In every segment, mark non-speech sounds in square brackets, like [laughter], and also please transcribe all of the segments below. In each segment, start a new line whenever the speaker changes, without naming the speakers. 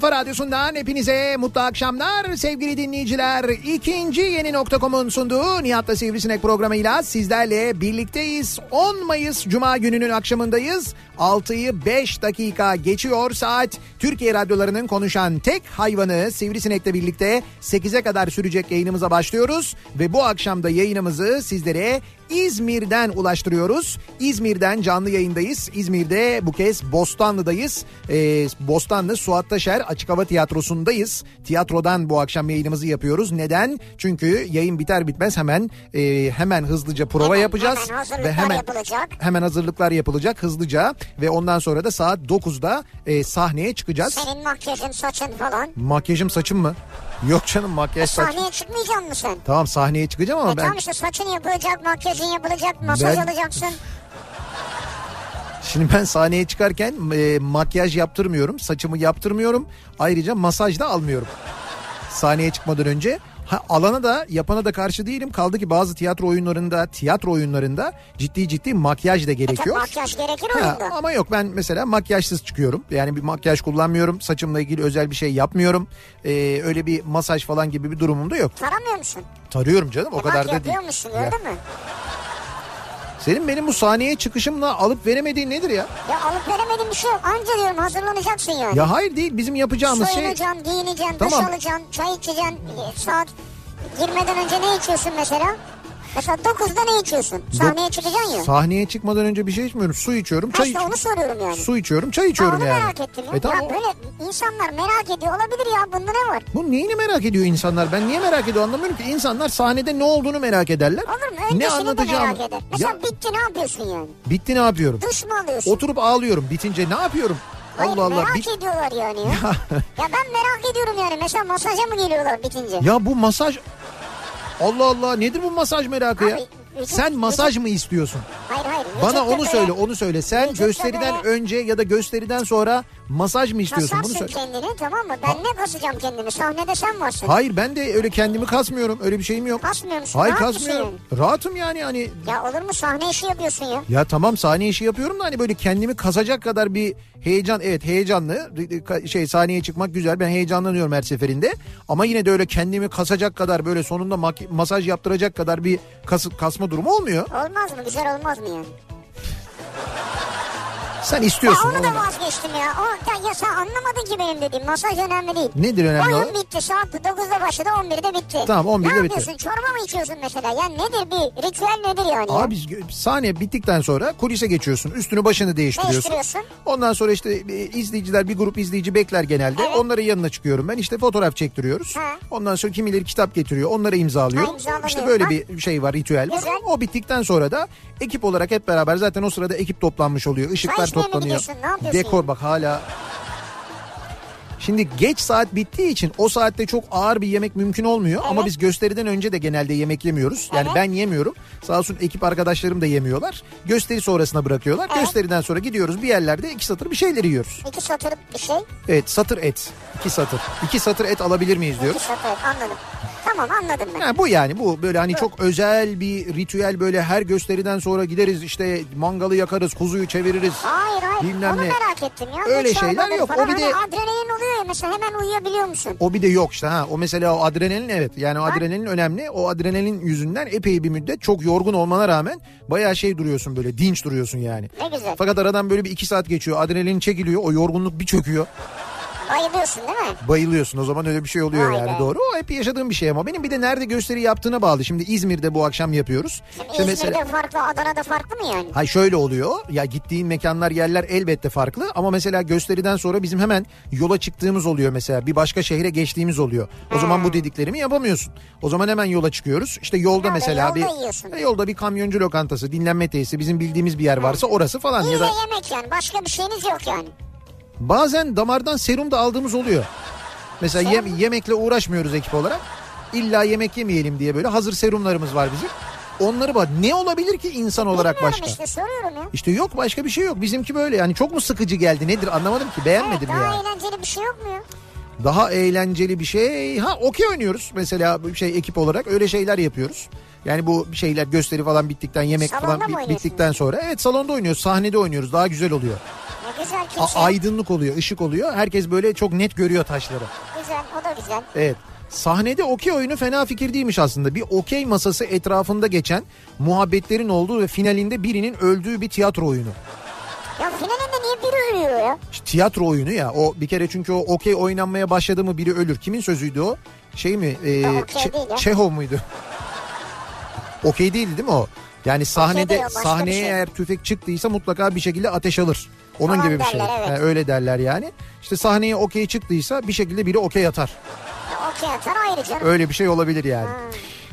kafa radyosundan hepinize mutlu akşamlar sevgili dinleyiciler. İkinci yeni nokta.com'un sunduğu Nihat'la Sivrisinek programıyla sizlerle birlikteyiz. 10 Mayıs Cuma gününün akşamındayız. 6'yı 5 dakika geçiyor saat. Türkiye radyolarının konuşan tek hayvanı Sivrisinek'le birlikte 8'e kadar sürecek yayınımıza başlıyoruz. Ve bu akşam da yayınımızı sizlere İzmir'den ulaştırıyoruz. İzmir'den canlı yayındayız. İzmir'de bu kez Bostanlı'dayız. Ee, Bostanlı Suat Taşer Açık Hava Tiyatrosu'ndayız. Tiyatrodan bu akşam yayınımızı yapıyoruz. Neden? Çünkü yayın biter bitmez hemen e, hemen hızlıca prova
Hemen,
yapacağız.
hemen
ve hemen
yapılacak.
hemen hazırlıklar yapılacak hızlıca ve ondan sonra da saat 9'da e, sahneye çıkacağız.
Senin makyajın saçın falan.
Makyajım saçım mı? Yok canım makyaj saç.
Sahneye çıkmayacaksın mı sen?
Tamam sahneye çıkacağım ama
E
ben
tamam işte saçın yapılacak, makyajın yapılacak, masaj
Ben-
alacaksın. [laughs]
Şimdi ben sahneye çıkarken e, makyaj yaptırmıyorum, saçımı yaptırmıyorum. Ayrıca masaj da almıyorum. Sahneye çıkmadan önce. Ha, alana da yapana da karşı değilim. Kaldı ki bazı tiyatro oyunlarında, tiyatro oyunlarında ciddi ciddi makyaj da
E
gerekiyor.
makyaj gerekir
Ha,
oyunda.
ama yok ben mesela makyajsız çıkıyorum. Yani bir makyaj kullanmıyorum. Saçımla ilgili özel bir şey yapmıyorum. Ee, öyle bir masaj falan gibi bir durumum da yok.
Taramıyor musun?
Tarıyorum canım o
E
kadar
bak
da değil.
yapıyormuşsun
Ya,
gördün mü?
Senin benim bu sahneye çıkışımla alıp veremediğin nedir ya?
Ya alıp veremediğin bir şey yok. Anca diyorum hazırlanacaksın yani.
Ya hayır değil bizim yapacağımız şey...
Soyunacaksın, giyineceksin,
Tamam.
duş alacaksın, çay içeceksin. E, Saat girmeden önce ne içiyorsun mesela? Mesela 9'da ne içiyorsun? Sahneye çıkacaksın ya.
Sahneye çıkmadan önce bir şey içmiyorum. Su içiyorum,
Ha
çay
işte
iç-
onu soruyorum yani.
Su içiyorum, çay
Ha,
içiyorum
onu
yani.
merak ettim. Ya.
E tamam.
ya böyle insanlar merak ediyor olabilir ya bunda ne var?
Bu neyini merak ediyor insanlar? Ben niye merak ediyor anlamıyorum ki. İnsanlar sahnede ne olduğunu merak ederler.
Olur mu?
ne
Öncesini de
anlatacağım?
merak eder. Mesela
Ya,
bitti ne yapıyorsun yani?
bitti ne yapıyorum?
Duş mu alıyorsun?
Oturup ağlıyorum. Bitince ne yapıyorum?
Hayır
Allah Allah.
merak
Bit-
ediyorlar yani ya. [laughs] ya ben merak ediyorum yani. Mesela masaja mı geliyorlar bitince?
Ya bu masaj... Allah Allah nedir bu masaj merakı ya?
Abi, vücut-
Sen masaj mı istiyorsun?
Hayır hayır.
Bana onu söyle, onu söyle. Sen gösteriden
böyle-
önce ya da gösteriden sonra masaj mı istiyorsun? Bunu
Kasarsın
söyle.
kendini tamam mı? Ben ne kasacağım kendimi? Sahnede sen varsın.
Hayır ben de öyle kendimi kasmıyorum. Öyle bir şeyim yok.
Kasmıyor musun?
Hayır
Rahat mısın
kasmıyorum. Rahatım yani hani
Ya olur mu sahne işi yapıyorsun ya?
Ya tamam sahne işi yapıyorum da hani böyle kendimi kasacak kadar bir heyecan evet heyecanlı şey sahneye çıkmak güzel ben heyecanlanıyorum her seferinde ama yine de öyle kendimi kasacak kadar böyle sonunda masaj yaptıracak kadar bir kas- kasma durumu olmuyor.
Olmaz mı? Güzel olmaz mı yani?
Sen
Ya
istiyorsun.
onu da vazgeçtim ya. O, ya, ya sen anlamadın ki benim dediğim. Masaj önemli değil.
Nedir önemli
Oyun
olan?
bitti. Saat 9'da başladı 11'de bitti.
Tamam, 11'de
ne
bitti.
yapıyorsun? Çorba mı içiyorsun mesela? Ya nedir bir ritüel nedir yani? ya?
Abi sahne bittikten sonra kulise geçiyorsun. Üstünü başını değiştiriyorsun.
Değiştiriyorsun.
Ondan sonra işte e, izleyiciler bir grup izleyici bekler genelde.
Evet.
Onların yanına çıkıyorum ben. İşte fotoğraf çektiriyoruz.
Ha.
Ondan sonra kimileri kitap getiriyor. Onları imzalıyorum.
Ha.
İşte böyle
Ha.
bir şey var, ritüel var.
Güzel.
O bittikten sonra da ekip olarak hep beraber zaten o sırada ekip toplanmış oluyor. Işıklar toplanıyor.
Ne
Dekor bak hala Şimdi geç saat bittiği için o saatte çok ağır bir yemek mümkün olmuyor. Ama
Evet.
biz gösteriden önce de genelde yemek yemiyoruz. Yani
Evet.
ben yemiyorum. Sağ olsun ekip arkadaşlarım da yemiyorlar. Gösteri sonrasına bırakıyorlar.
Evet.
Gösteriden sonra gidiyoruz bir yerlerde iki satır bir şeyler yiyoruz.
İki satır bir şey.
Evet satır et. iki satır. İki satır et alabilir miyiz
İki
diyoruz.
satır anladım. Tamam anladım ben.
Ha, bu yani bu böyle hani çok özel bir ritüel böyle her gösteriden sonra gideriz işte mangalı yakarız kuzuyu çeviririz.
Hayır hayır
Bilmem
onu
ne.
merak ettim ya.
Öyle şeyler yok. O bir de-
adrenalin oluyor ya mesela hemen uyuyabiliyor musun?
O bir de yok işte ha. O mesela o adrenalin evet. Yani o adrenalin önemli. O adrenalin yüzünden epey bir müddet çok yorgun olmana rağmen bayağı şey duruyorsun böyle dinç duruyorsun yani.
Ne güzel.
Fakat aradan böyle bir iki saat geçiyor. Adrenalin çekiliyor. O yorgunluk bir çöküyor.
Bayılıyorsun değil mi?
Bayılıyorsun. O zaman öyle bir şey oluyor
Vay
yani
be.
doğru. O hep yaşadığım bir şey ama benim bir de nerede gösteri yaptığına bağlı. Şimdi İzmir'de bu akşam yapıyoruz.
Şimdi İzmir'de farklı Adana'da farklı mı yani?
Hay şöyle oluyor. Ya gittiğin mekanlar yerler elbette farklı ama mesela gösteriden sonra bizim hemen yola çıktığımız oluyor mesela. Bir başka şehre geçtiğimiz oluyor. O zaman bu dediklerimi yapamıyorsun. O zaman hemen yola çıkıyoruz. İşte yolda
Yolda-
mesela
yolda
bir
yiyorsun.
E, yolda bir kamyoncu lokantası, dinlenme tesisi, bizim bildiğimiz bir yer varsa orası falan
İyi
ya da
yemek yani başka bir şeyiniz yok yani.
Bazen damardan serum da aldığımız oluyor. Mesela yem- yemekle uğraşmıyoruz ekip olarak. İlla yemek yemeyelim diye böyle hazır serumlarımız var bizim. Onları bak ne olabilir ki insan olarak
Bilmiyorum
başka?
işte soruyorum ya.
İşte yok başka bir şey yok. Bizimki böyle yani çok mu sıkıcı geldi nedir anlamadım ki beğenmedim
evet, daha
ya.
eğlenceli bir şey yok mu ya?
Daha eğlenceli bir şey. Ha okey oynuyoruz mesela bir şey ekip olarak öyle şeyler yapıyoruz. Yani bu şeyler gösteri falan bittikten yemek
Salonda
falan bittikten sonra evet salonda oynuyoruz sahnede oynuyoruz daha güzel oluyor.
Ne güzel
A-
kimse.
aydınlık oluyor ışık oluyor herkes böyle çok net görüyor taşları.
Güzel o da güzel.
Evet. Sahnede okey oyunu fena fikir değilmiş aslında. Bir okey masası etrafında geçen muhabbetlerin olduğu ve finalinde birinin öldüğü bir tiyatro oyunu.
Ya finalinde niye biri ölüyor ya?
İşte tiyatro oyunu ya. O bir kere çünkü o okey oynanmaya başladı mı biri ölür. Kimin sözüydü o? Şey mi? Ee,
Ya ya.
Çehov muydu? Okey değildi değil mi o? Yani sahnede
bir
sahneye
şey.
eğer tüfek çıktıysa mutlaka bir şekilde ateş alır. Onun
Falan
gibi bir şey.
derler, evet.
Ha, öyle derler yani. İşte sahneye okey çıktıysa bir şekilde biri okey atar.
Okey atar ayrı canım.
Öyle bir şey olabilir yani.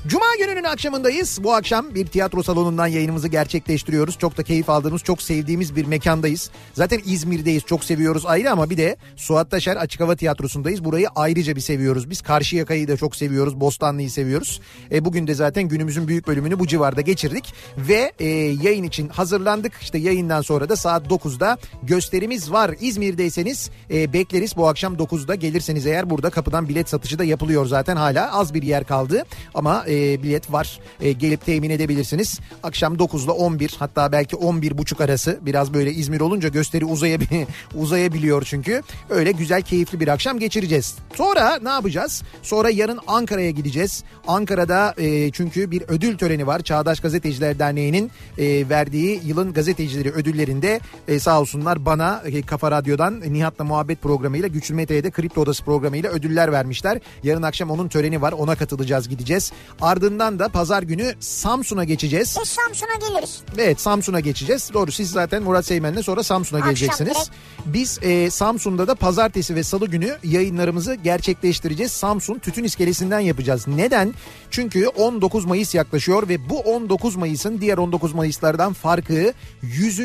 Cuma gününün akşamındayız. Bu akşam bir tiyatro salonundan yayınımızı gerçekleştiriyoruz. Çok da keyif aldığımız, çok sevdiğimiz bir mekandayız. Zaten İzmir'deyiz, çok seviyoruz ayrı ama bir de Suat Taşer Açık Hava Tiyatrosu'ndayız. Burayı ayrıca bir seviyoruz. Biz Karşıyaka'yı da çok seviyoruz, Bostanlı'yı seviyoruz. E, bugün de zaten günümüzün büyük bölümünü bu civarda geçirdik. Ve e, yayın için hazırlandık. İşte yayından sonra da saat 9'da gösterimiz var. İzmir'deyseniz e, bekleriz. Bu akşam 9'da gelirseniz eğer burada kapıdan bilet satışı da yapılıyor zaten hala. Az bir yer kaldı ama e, bilet var. E, gelip temin edebilirsiniz. Akşam 9 ile 11 hatta belki 11 buçuk arası biraz böyle İzmir olunca gösteri uzayabil [laughs] uzayabiliyor çünkü. Öyle güzel keyifli bir akşam geçireceğiz. Sonra ne yapacağız? Sonra yarın Ankara'ya gideceğiz. Ankara'da e, çünkü bir ödül töreni var. Çağdaş Gazeteciler Derneği'nin e, verdiği yılın gazetecileri ödüllerinde e, sağ olsunlar bana e, Kafa Radyo'dan e, Nihat'la muhabbet programıyla Güçlü Mete'de Kripto Odası programıyla ödüller vermişler. Yarın akşam onun töreni var. Ona katılacağız gideceğiz. Ardından da pazar günü Samsun'a geçeceğiz.
Biz Samsun'a geliriz.
Evet Samsun'a geçeceğiz. Doğru siz zaten Murat Seymen'le sonra Samsun'a
Akşam
geleceksiniz.
direkt.
Biz e, Samsun'da da pazartesi ve salı günü yayınlarımızı gerçekleştireceğiz. Samsun Tütün İskelesi'nden yapacağız. Neden? Çünkü 19 Mayıs yaklaşıyor ve bu 19 Mayıs'ın diğer 19 Mayıs'lardan farkı 100.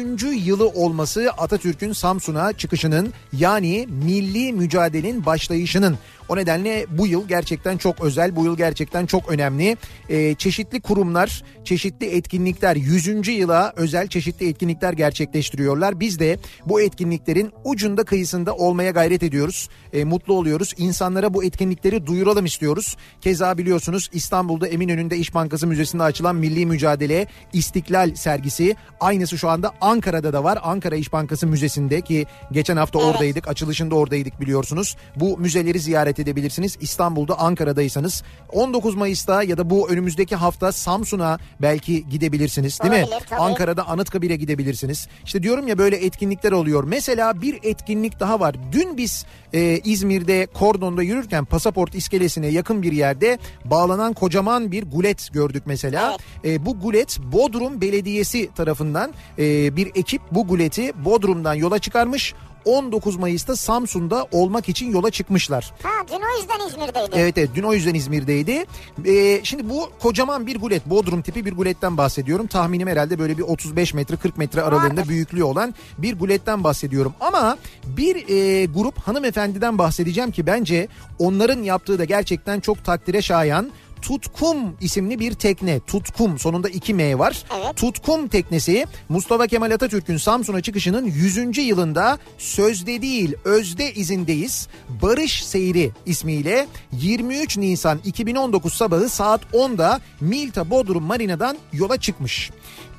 yılı olması Atatürk'ün Samsun'a çıkışının yani milli mücadelenin başlayışının. O nedenle bu yıl gerçekten çok özel, bu yıl gerçekten çok önemli. Ee, çeşitli kurumlar, çeşitli etkinlikler, 100. yıla özel çeşitli etkinlikler gerçekleştiriyorlar. Biz de bu etkinliklerin ucunda kıyısında olmaya gayret ediyoruz. Ee, mutlu oluyoruz. İnsanlara bu etkinlikleri duyuralım istiyoruz. Keza biliyorsunuz İstanbul'da Eminönü'nde İş Bankası Müzesi'nde açılan Milli Mücadele İstiklal sergisi. Aynısı şu anda Ankara'da da var. Ankara İş Bankası Müzesi'nde ki geçen hafta
Evet.
oradaydık. Açılışında oradaydık biliyorsunuz. Bu müzeleri ziyaret edebilirsiniz. İstanbul'da Ankara'daysanız 19 Mayıs'ta ya da bu önümüzdeki hafta Samsun'a belki gidebilirsiniz değil mi?
Olabilir, tabii.
Ankara'da Anıtkabir'e gidebilirsiniz. İşte diyorum ya böyle etkinlikler oluyor. Mesela bir etkinlik daha var. Dün biz e, İzmir'de Kordon'da yürürken pasaport iskelesine yakın bir yerde bağlanan kocaman bir gulet gördük mesela. E, bu gulet Bodrum Belediyesi tarafından e, bir ekip bu guleti Bodrum'dan yola çıkarmış. 19 Mayıs'ta Samsun'da olmak için yola çıkmışlar.
Ha dün o yüzden İzmir'deydi.
Evet evet dün o yüzden İzmir'deydi. Ee, şimdi bu kocaman bir gulet Bodrum tipi bir guletten bahsediyorum. Tahminim herhalde böyle bir 35 metre 40 metre aralığında
Vardır.
büyüklüğü olan bir guletten bahsediyorum. Ama bir e, grup hanımefendiden bahsedeceğim ki bence onların yaptığı da gerçekten çok takdire şayan. Tutkum isimli bir tekne. Tutkum sonunda 2 M var.
Evet.
Tutkum teknesi Mustafa Kemal Atatürk'ün Samsun'a çıkışının 100. yılında sözde değil özde izindeyiz. Barış Seyri ismiyle 23 Nisan 2019 sabahı saat 10'da Milta Bodrum Marina'dan yola çıkmış.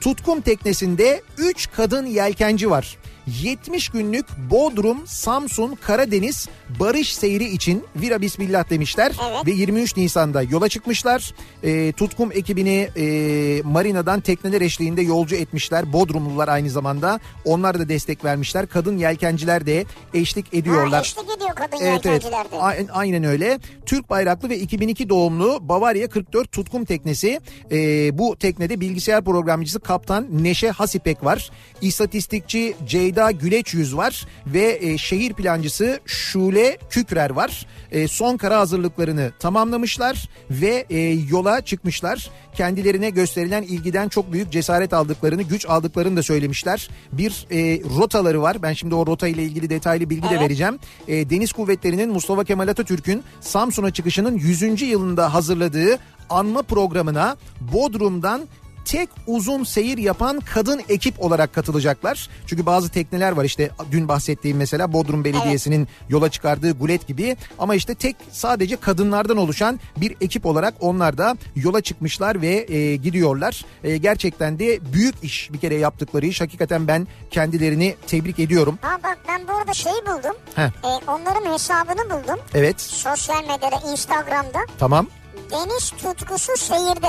Tutkum teknesinde 3 kadın yelkenci var. 70 günlük Bodrum, Samsun, Karadeniz barış seyri için vira bismillah demişler
Evet.
ve 23 Nisan'da yola çıkmışlar. Ee, Tutkum ekibini e, marinadan tekneler eşliğinde yolcu etmişler. Bodrumlular aynı zamanda. Onlar da destek vermişler. Kadın yelkenciler de eşlik ediyorlar.
Ha, eşlik ediyor kadın
Evet evet
yelkenciler de.
A- aynen öyle. Türk bayraklı ve 2002 doğumlu Bavaria 44 tutkum teknesi. Ee, bu teknede bilgisayar programcısı kaptan Neşe Hasipek var. İstatistikçi Ceyda Güleç Yüz var ve e, şehir plancısı Şule Kükrer var. E, son kara hazırlıklarını tamamlamışlar ve e, yola çıkmışlar. Kendilerine gösterilen ilgiden çok büyük cesaret aldıklarını, güç aldıklarını da söylemişler. Bir e, rotaları var. Ben şimdi o rota ile ilgili detaylı bilgi de
Evet.
vereceğim. E, Deniz Kuvvetleri'nin Mustafa Kemal Atatürk'ün Samsun'a çıkışının 100. yılında hazırladığı anma programına Bodrum'dan tek uzun seyir yapan kadın ekip olarak katılacaklar. Çünkü bazı tekneler var işte dün bahsettiğim mesela Bodrum Belediyesi'nin yola çıkardığı gulet gibi ama işte tek sadece kadınlardan oluşan bir ekip olarak onlar da yola çıkmışlar ve e, gidiyorlar. E, gerçekten de büyük iş bir kere yaptıkları iş. Hakikaten ben kendilerini tebrik ediyorum.
Ha bak ben bu arada şeyi buldum.
Heh.
Ee, onların hesabını buldum.
Evet
Sosyal medyada, Instagram'da.
tamam.
Deniz tutkusu seyirde.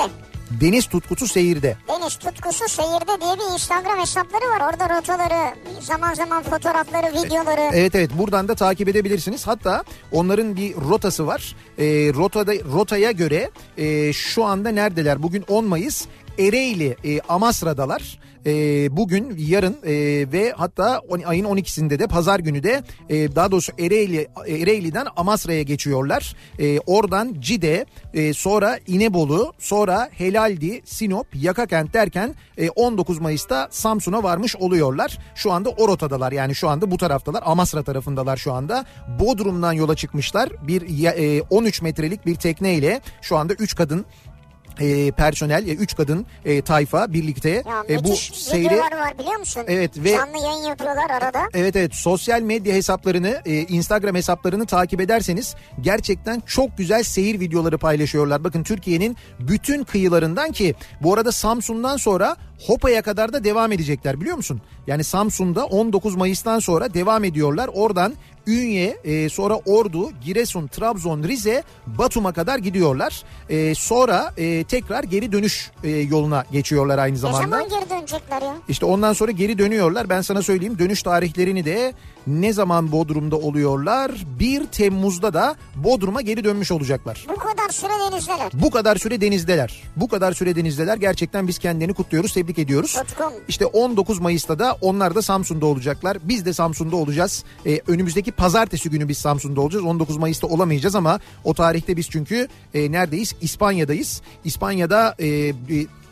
Deniz tutkusu seyirde.
Deniz tutkusu seyirde diye bir Instagram hesapları var. Orada rotaları, zaman zaman fotoğrafları, videoları.
Evet evet buradan da takip edebilirsiniz. Hatta onların bir rotası var. E, rotada rotaya göre e, şu anda neredeler? Bugün 10 Mayıs. Ereğli e, Amasra'dalar. E, bugün yarın e, ve hatta on- ayın 12'sinde de pazar günü de e, daha doğrusu Ereğli Ereğli'den Amasra'ya geçiyorlar. E, oradan Cide e, sonra İnebolu sonra Helaldi Sinop Yakakent derken e, 19 Mayıs'ta Samsun'a varmış oluyorlar. Şu anda o rotadalar yani şu anda bu taraftalar Amasra tarafındalar şu anda. Bodrum'dan yola çıkmışlar bir e, 13 metrelik bir tekneyle şu anda 3 kadın e, personel, 3 kadın e, tayfa birlikte
Ya
e, bu seyri
var biliyor musun?
Evet, ve-
Canlı yayın yapıyorlar arada.
Evet evet sosyal medya hesaplarını e, Instagram hesaplarını takip ederseniz gerçekten çok güzel seyir videoları paylaşıyorlar. Bakın Türkiye'nin bütün kıyılarından ki bu arada Samsun'dan sonra Hopa'ya kadar da devam edecekler biliyor musun? Yani Samsun'da 19 Mayıs'tan sonra devam ediyorlar. Oradan Ünye, e, sonra Ordu, Giresun, Trabzon, Rize, Batum'a kadar gidiyorlar. E, sonra e, tekrar geri dönüş e, yoluna geçiyorlar aynı
Ne
zamanda.
zaman geri dönecekler ya?
İşte ondan sonra geri dönüyorlar. Ben sana söyleyeyim dönüş tarihlerini de ne zaman Bodrum'da oluyorlar? 1 Temmuz'da da Bodrum'a geri dönmüş olacaklar.
Bu kadar süre denizdeler.
Bu kadar süre denizdeler. Bu kadar süre denizdeler. Gerçekten biz kendilerini kutluyoruz, tebrik ediyoruz.
Tutkum.
İşte 19 Mayıs'ta da onlar da Samsun'da olacaklar. Biz de Samsun'da olacağız. Ee, önümüzdeki pazartesi günü biz Samsun'da olacağız. 19 Mayıs'ta olamayacağız ama o tarihte biz çünkü e, neredeyiz? İspanya'dayız. İspanya'da e, e,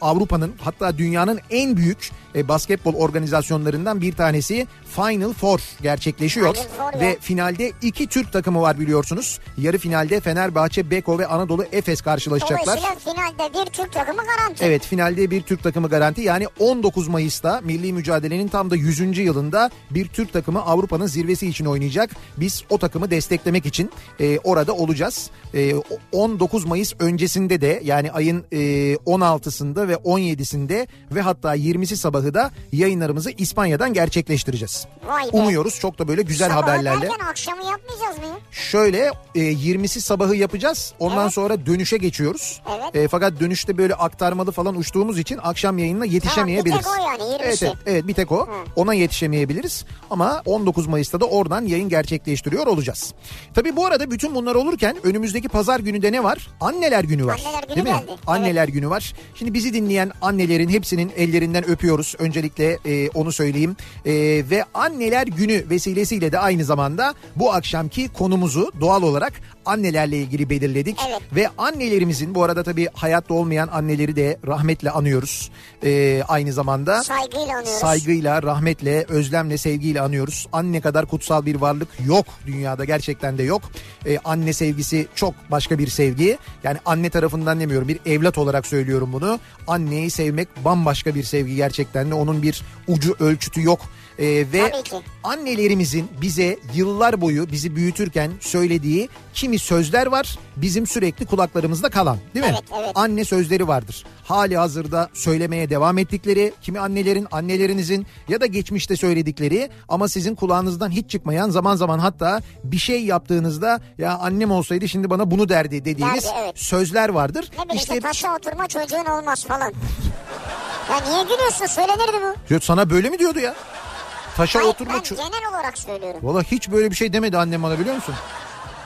Avrupa'nın hatta dünyanın en büyük e, basketbol organizasyonlarından bir tanesi Final Four gerçekleşiyor.
Final.
Ve finalde iki Türk takımı var biliyorsunuz. Yarı finalde Fenerbahçe, Beko ve Anadolu Efes karşılaşacaklar.
Dolayısıyla finalde bir Türk takımı garanti.
Evet finalde bir Türk takımı garanti yani 19 Mayıs'ta milli mücadelenin tam da 100. yılında bir Türk takımı Avrupa'nın zirvesi için oynayacak. Biz o takımı desteklemek için e, orada olacağız. E, 19 Mayıs öncesinde de yani ayın e, 16'sında ve 17'sinde ve hatta 20'si sabahı da yayınlarımızı İspanya'dan gerçekleştireceğiz. Umuyoruz çok da böyle güzel
Sabahı
haberlerle.
derken akşamı yapmayacağız mı?
Şöyle e, 20'si sabahı yapacağız. Ondan
Evet.
sonra dönüşe geçiyoruz.
Evet.
E, fakat dönüşte böyle aktarmalı falan uçtuğumuz için akşam yayınına yetişemeyebiliriz.
Tamam, bir tek o yani, 20'si.
Evet, evet, evet bir tek o. Ona yetişemeyebiliriz. Ama 19 Mayıs'ta da oradan yayın gerçekleştiriyor olacağız. Tabii bu arada bütün bunlar olurken önümüzdeki pazar günü de ne var? Anneler günü var.
Anneler günü
Değil mi?
geldi.
Anneler günü var. Şimdi bizi dinleyen annelerin hepsinin ellerinden öpüyoruz. Öncelikle e, onu söyleyeyim. E, ve anneler günü vesilesiyle de aynı zamanda bu akşamki konumuzu doğal olarak annelerle ilgili belirledik.
Evet.
Ve annelerimizin bu arada tabii hayatta olmayan anneleri de rahmetle anıyoruz. E, aynı zamanda
Saygıyla anıyoruz.
saygıyla, rahmetle, özlemle, sevgiyle anıyoruz. Anne kadar kutsal bir varlık yok dünyada gerçekten de yok. Ee, anne sevgisi çok başka bir sevgi. Yani anne tarafından demiyorum bir evlat olarak söylüyorum bunu. Anneyi sevmek bambaşka bir sevgi gerçekten de onun bir ucu ölçütü yok. Ee, ve annelerimizin bize yıllar boyu bizi büyütürken söylediği kimi sözler var bizim sürekli kulaklarımızda kalan değil mi?
Evet, evet.
Anne sözleri vardır. Hali hazırda söylemeye devam ettikleri kimi annelerin annelerinizin ya da geçmişte söyledikleri ama sizin kulağınızdan hiç çıkmayan zaman zaman hatta bir şey yaptığınızda ya annem olsaydı şimdi bana bunu derdi dediğiniz
Derdi, evet.
sözler vardır.
Ne bileyim
İşte
işte taşa oturma çocuğun olmaz falan. Ya niye gülüyorsun söylenirdi bu.
Ya sana böyle mi diyordu ya? Taşa
Hayır
oturma
ben genel olarak söylüyorum.
Valla hiç böyle bir şey demedi annem bana biliyor musun?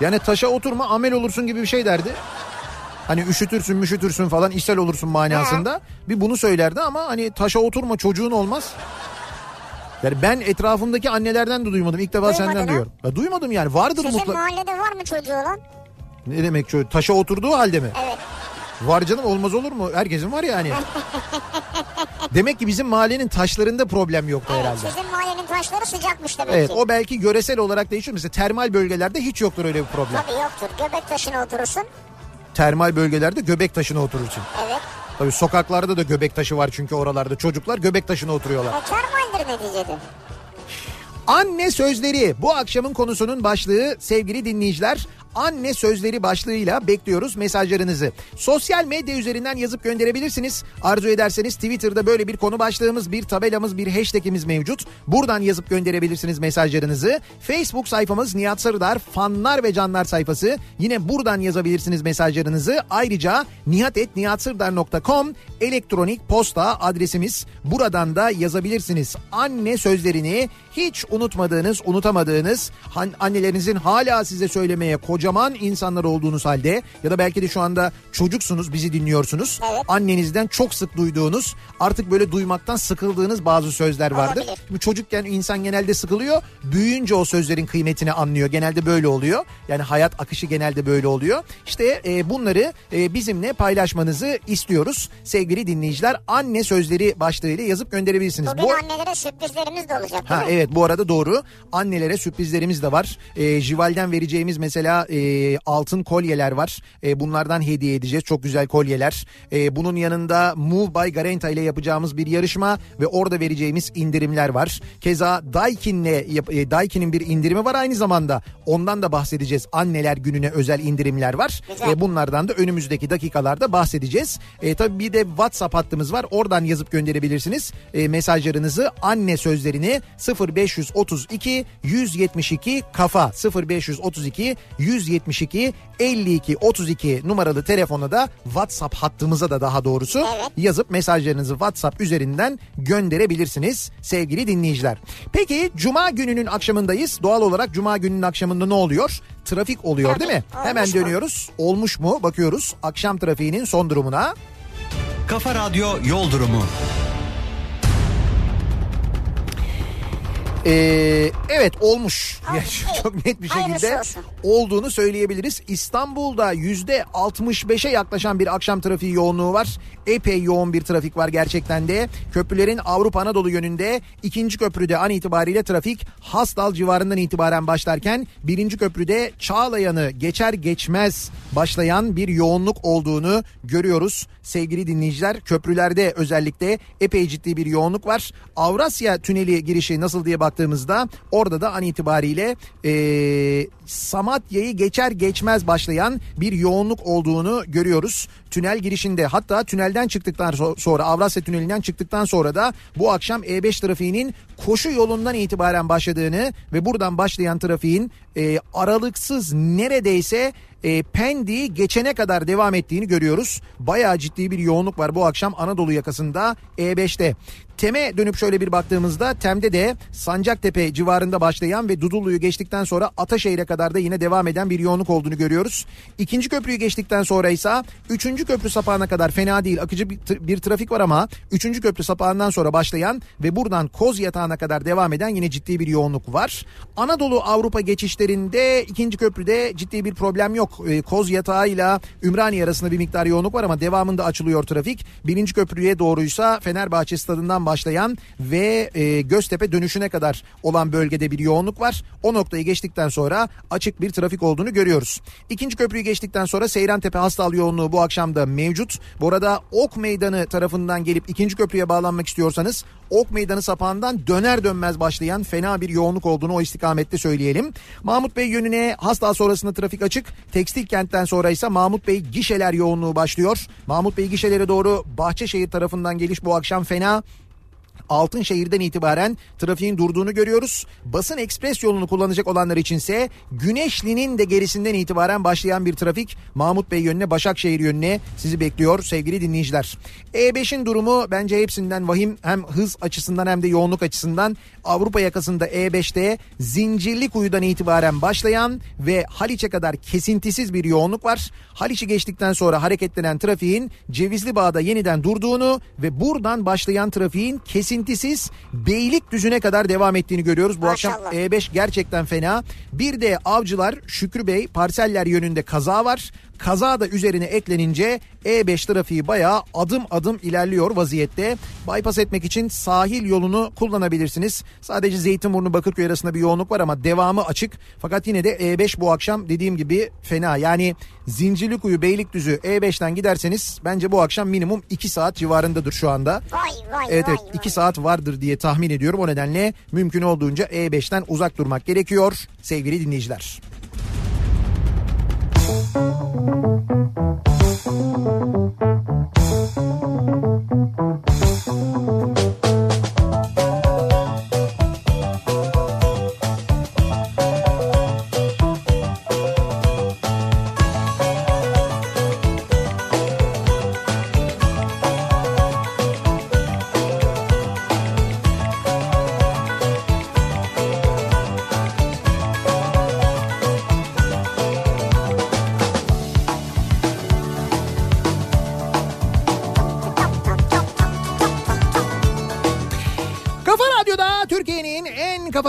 Yani taşa oturma amel olursun gibi bir şey derdi. Hani üşütürsün müşütürsün falan ishal olursun manasında. Bir bunu söylerdi ama hani taşa oturma çocuğun olmaz. Yani ben etrafımdaki annelerden de duymadım. İlk defa
Duymadın
senden
ha?
duyuyorum. Ya duymadım yani vardır
Sizin
mutlaka.
mahallede var mı çocuğu olan?
Ne demek çocuk? Taşa oturduğu halde mi?
Evet.
Var canım olmaz olur mu? Herkesin var yani. [laughs] Demek ki bizim mahallenin taşlarında problem yoktu
Evet
herhalde.
sizin mahallenin taşları sıcakmış demek
Evet
ki.
o belki göresel olarak değişiyor. Mesela termal bölgelerde hiç yoktur öyle bir problem.
Tabii yoktur. Göbek taşına oturursun.
Termal bölgelerde göbek taşına oturursun.
Evet.
Tabii sokaklarda da göbek taşı var çünkü oralarda çocuklar göbek taşına oturuyorlar.
O termaldir neticede.
Anne sözleri bu akşamın konusunun başlığı sevgili dinleyiciler. Anne sözleri başlığıyla bekliyoruz mesajlarınızı. Sosyal medya üzerinden yazıp gönderebilirsiniz. Arzu ederseniz Twitter'da böyle bir konu başlığımız, bir tabelamız, bir hashtagimiz mevcut. Buradan yazıp gönderebilirsiniz mesajlarınızı. Facebook sayfamız Nihat Sırdar fanlar ve canlar sayfası. Yine buradan yazabilirsiniz mesajlarınızı. Ayrıca nihatetnihatsırdar.com elektronik posta adresimiz. Buradan da yazabilirsiniz. Anne sözlerini hiç unutmadığınız, unutamadığınız, han- annelerinizin hala size söylemeye kocaman insanlar olduğunuz halde ya da belki de şu anda çocuksunuz, bizi dinliyorsunuz.
Evet.
Annenizden çok sık duyduğunuz, artık böyle duymaktan sıkıldığınız bazı sözler vardır.
Olabilir.
Şimdi çocukken insan genelde sıkılıyor. Büyüyünce o sözlerin kıymetini anlıyor. Genelde böyle oluyor. Yani hayat akışı genelde böyle oluyor. İşte e, bunları e, bizimle paylaşmanızı istiyoruz. Sevgili dinleyiciler anne sözleri başlığıyla yazıp gönderebilirsiniz.
Bugün
Bu-
annelere sürprizlerimiz de olacak
Ha
mi?
Evet bu arada doğru. Annelere sürprizlerimiz de var. Ee, Jival'den vereceğimiz mesela e, altın kolyeler var. E, bunlardan hediye edeceğiz. Çok güzel kolyeler. E, bunun yanında Move by Garanta ile yapacağımız bir yarışma ve orada vereceğimiz indirimler var. Keza Daikin'le e, Daikin'in bir indirimi var aynı zamanda. Ondan da bahsedeceğiz. Anneler gününe özel indirimler var.
Güzel.
E, bunlardan da önümüzdeki dakikalarda bahsedeceğiz. E, tabii bir de WhatsApp hattımız var. Oradan yazıp gönderebilirsiniz. E, mesajlarınızı anne sözlerini 0532 172 kafa 0532 172 52 32 numaralı telefona da WhatsApp hattımıza da daha doğrusu
Evet.
yazıp mesajlarınızı WhatsApp üzerinden gönderebilirsiniz sevgili dinleyiciler. Peki cuma gününün akşamındayız. Doğal olarak cuma gününün akşamında ne oluyor? Trafik oluyor
Tabii.
değil mi?
Olmuş
Hemen
mu?
dönüyoruz. Olmuş mu? Bakıyoruz. Akşam trafiğinin son durumuna.
Kafa Radyo Yol Durumu.
Ee, evet olmuş.
Olmuş,
Ya,
evet.
Çok net bir şekilde olduğunu söyleyebiliriz. İstanbul'da yüzde 65'e yaklaşan bir akşam trafiği yoğunluğu var. Epey yoğun bir trafik var gerçekten de. Köprülerin Avrupa Anadolu yönünde ikinci köprüde an itibariyle trafik Hasdal civarından itibaren başlarken birinci köprüde Çağlayan'ı geçer geçmez başlayan bir yoğunluk olduğunu görüyoruz. Sevgili dinleyiciler köprülerde özellikle epey ciddi bir yoğunluk var. Avrasya Tüneli girişi nasıl diye baktığımızda orada da an itibariyle eee Samatya'yı geçer geçmez başlayan bir yoğunluk olduğunu görüyoruz. Tünel girişinde hatta tünelden çıktıktan so- sonra Avrasya Tüneli'nden çıktıktan sonra da bu akşam E5 trafiğinin koşu yolundan itibaren başladığını ve buradan başlayan trafiğin e, aralıksız neredeyse e, Pendik'i geçene kadar devam ettiğini görüyoruz. Bayağı ciddi bir yoğunluk var bu akşam Anadolu yakasında E5'te. Tem'e dönüp şöyle bir baktığımızda Tem'de de Sancaktepe civarında başlayan ve Dudullu'yu geçtikten sonra Ataşehir'e kadar da yine devam eden bir yoğunluk olduğunu görüyoruz. İkinci köprüyü geçtikten sonra ise üçüncü köprü sapağına kadar fena değil akıcı bir, tra- bir trafik var ama üçüncü köprü sapağından sonra başlayan ve buradan Koz Yatağı'na kadar devam eden yine ciddi bir yoğunluk var. Anadolu Avrupa geçişlerinde ikinci köprüde ciddi bir problem yok. Ee, Koz Yatağı ile Ümraniye arasında bir miktar yoğunluk var ama devamında açılıyor trafik. Birinci köprüye doğruysa Fenerbahçe stadından başlayan ve e, Göztepe dönüşüne kadar olan bölgede bir yoğunluk var. O noktayı geçtikten sonra açık bir trafik olduğunu görüyoruz. İkinci köprüyü geçtikten sonra Seyrantepe Hastal yoğunluğu bu akşam da mevcut. Bu arada Ok Meydanı tarafından gelip ikinci köprüye bağlanmak istiyorsanız Ok Meydanı sapağından döner dönmez başlayan fena bir yoğunluk olduğunu o istikamette söyleyelim. Mahmut Bey yönüne Hastal sonrasında trafik açık. Tekstil kentten sonra ise Mahmut Bey gişeler yoğunluğu başlıyor. Mahmut Bey gişelere doğru Bahçeşehir tarafından geliş bu akşam fena. Altınşehir'den itibaren trafiğin durduğunu görüyoruz. Basın ekspres yolunu kullanacak olanlar içinse Güneşli'nin de gerisinden itibaren başlayan bir trafik Mahmut Bey yönüne Başakşehir yönüne sizi bekliyor sevgili dinleyiciler. E5'in durumu bence hepsinden vahim hem hız açısından hem de yoğunluk açısından Avrupa yakasında E5'te Zincirlikuyu'dan itibaren başlayan ve Haliç'e kadar kesintisiz bir yoğunluk var. Haliç'i geçtikten sonra hareketlenen trafiğin Cevizli Bağ'da yeniden durduğunu ve buradan başlayan trafiğin kesintisiz Beylikdüzü'ne kadar devam ettiğini görüyoruz. Bu
Maşallah.
akşam E5 gerçekten fena. Bir de Avcılar Şükrü Bey parseller yönünde kaza var. Kaza da üzerine eklenince E5 trafiği bayağı adım adım ilerliyor vaziyette. Bypass etmek için sahil yolunu kullanabilirsiniz. Sadece Zeytinburnu Bakırköy arasında bir yoğunluk var ama devamı açık. Fakat yine de E5 bu akşam dediğim gibi fena. Yani Zincirlikuyu Beylikdüzü E5'ten giderseniz bence bu akşam minimum 2 saat civarındadır şu anda.
Vay vay
Evet
vay.
evet 2 saat vardır diye tahmin ediyorum. O nedenle mümkün olduğunca E5'ten uzak durmak gerekiyor sevgili dinleyiciler. Thank you.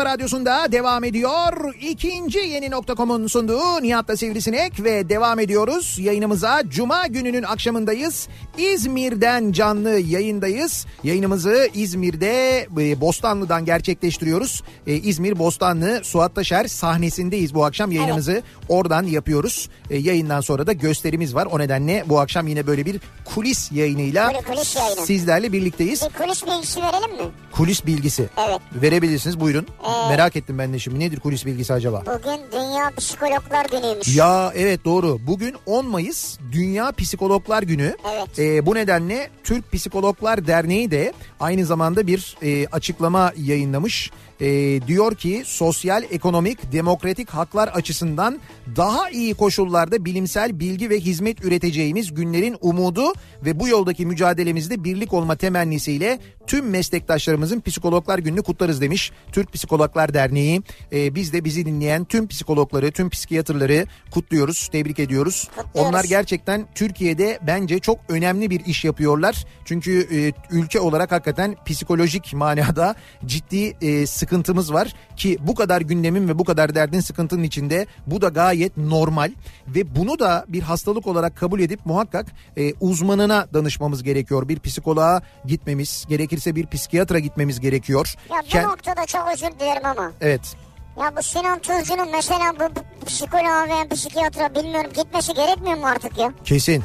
Radyosunda devam ediyor. İkinci yeni nokta.com'un sunduğu Nihat'la Sivrisinek ve devam ediyoruz. Yayınımıza Cuma gününün akşamındayız. İzmir'den canlı yayındayız. Yayınımızı İzmir'de e, Bostanlı'dan gerçekleştiriyoruz. E, İzmir Bostanlı Suat Taşer sahnesindeyiz bu akşam yayınımızı oradan yapıyoruz. E, yayından sonra da gösterimiz var. O nedenle bu akşam yine böyle bir kulis yayınıyla
Böyle kulis yayını.
sizlerle birlikteyiz.
Bir kulis bilgisi verelim mi?
Kulis bilgisi.
Evet.
Verebilirsiniz buyurun.
Ee,
Merak ettim ben de şimdi nedir kulis bilgisi acaba?
Bugün Dünya Psikologlar Günü'ymüş.
Ya evet doğru. Bugün 10 Mayıs Dünya Psikologlar Günü.
Evet.
Ee, bu nedenle Türk Psikologlar Derneği de aynı zamanda bir e, açıklama yayınlamış. E, diyor ki sosyal, ekonomik, demokratik haklar açısından daha iyi koşullarda bilimsel bilgi ve hizmet üreteceğimiz günlerin umudu ve bu yoldaki mücadelemizde birlik olma temennisiyle tüm meslektaşlarımızın Psikologlar Günü'nü kutlarız demiş Türk Psikologlar Derneği. E, biz de bizi dinleyen tüm psikologları, tüm psikiyatrları kutluyoruz, tebrik ediyoruz.
Kutluyoruz.
Onlar gerçekten Türkiye'de bence çok önemli bir iş yapıyorlar. Çünkü e, ülke olarak hakikaten psikolojik manada ciddi e, sıkıntımız var ki bu kadar gündemin ve bu kadar derdin sıkıntının içinde bu da gayet normal ve bunu da bir hastalık olarak kabul edip muhakkak e, uzmanına danışmamız gerekiyor. Bir psikoloğa gitmemiz, gerekirse bir psikiyatra gitmemiz gerekiyor.
Ya bu
Ken-
noktada çok özür dilerim ama.
Evet.
Ya bu Sinan Tuzcu'nun mesela bu bu psikoloğa veya psikiyatra bilmiyorum gitmesi gerekmiyor mu artık ya?
Kesin.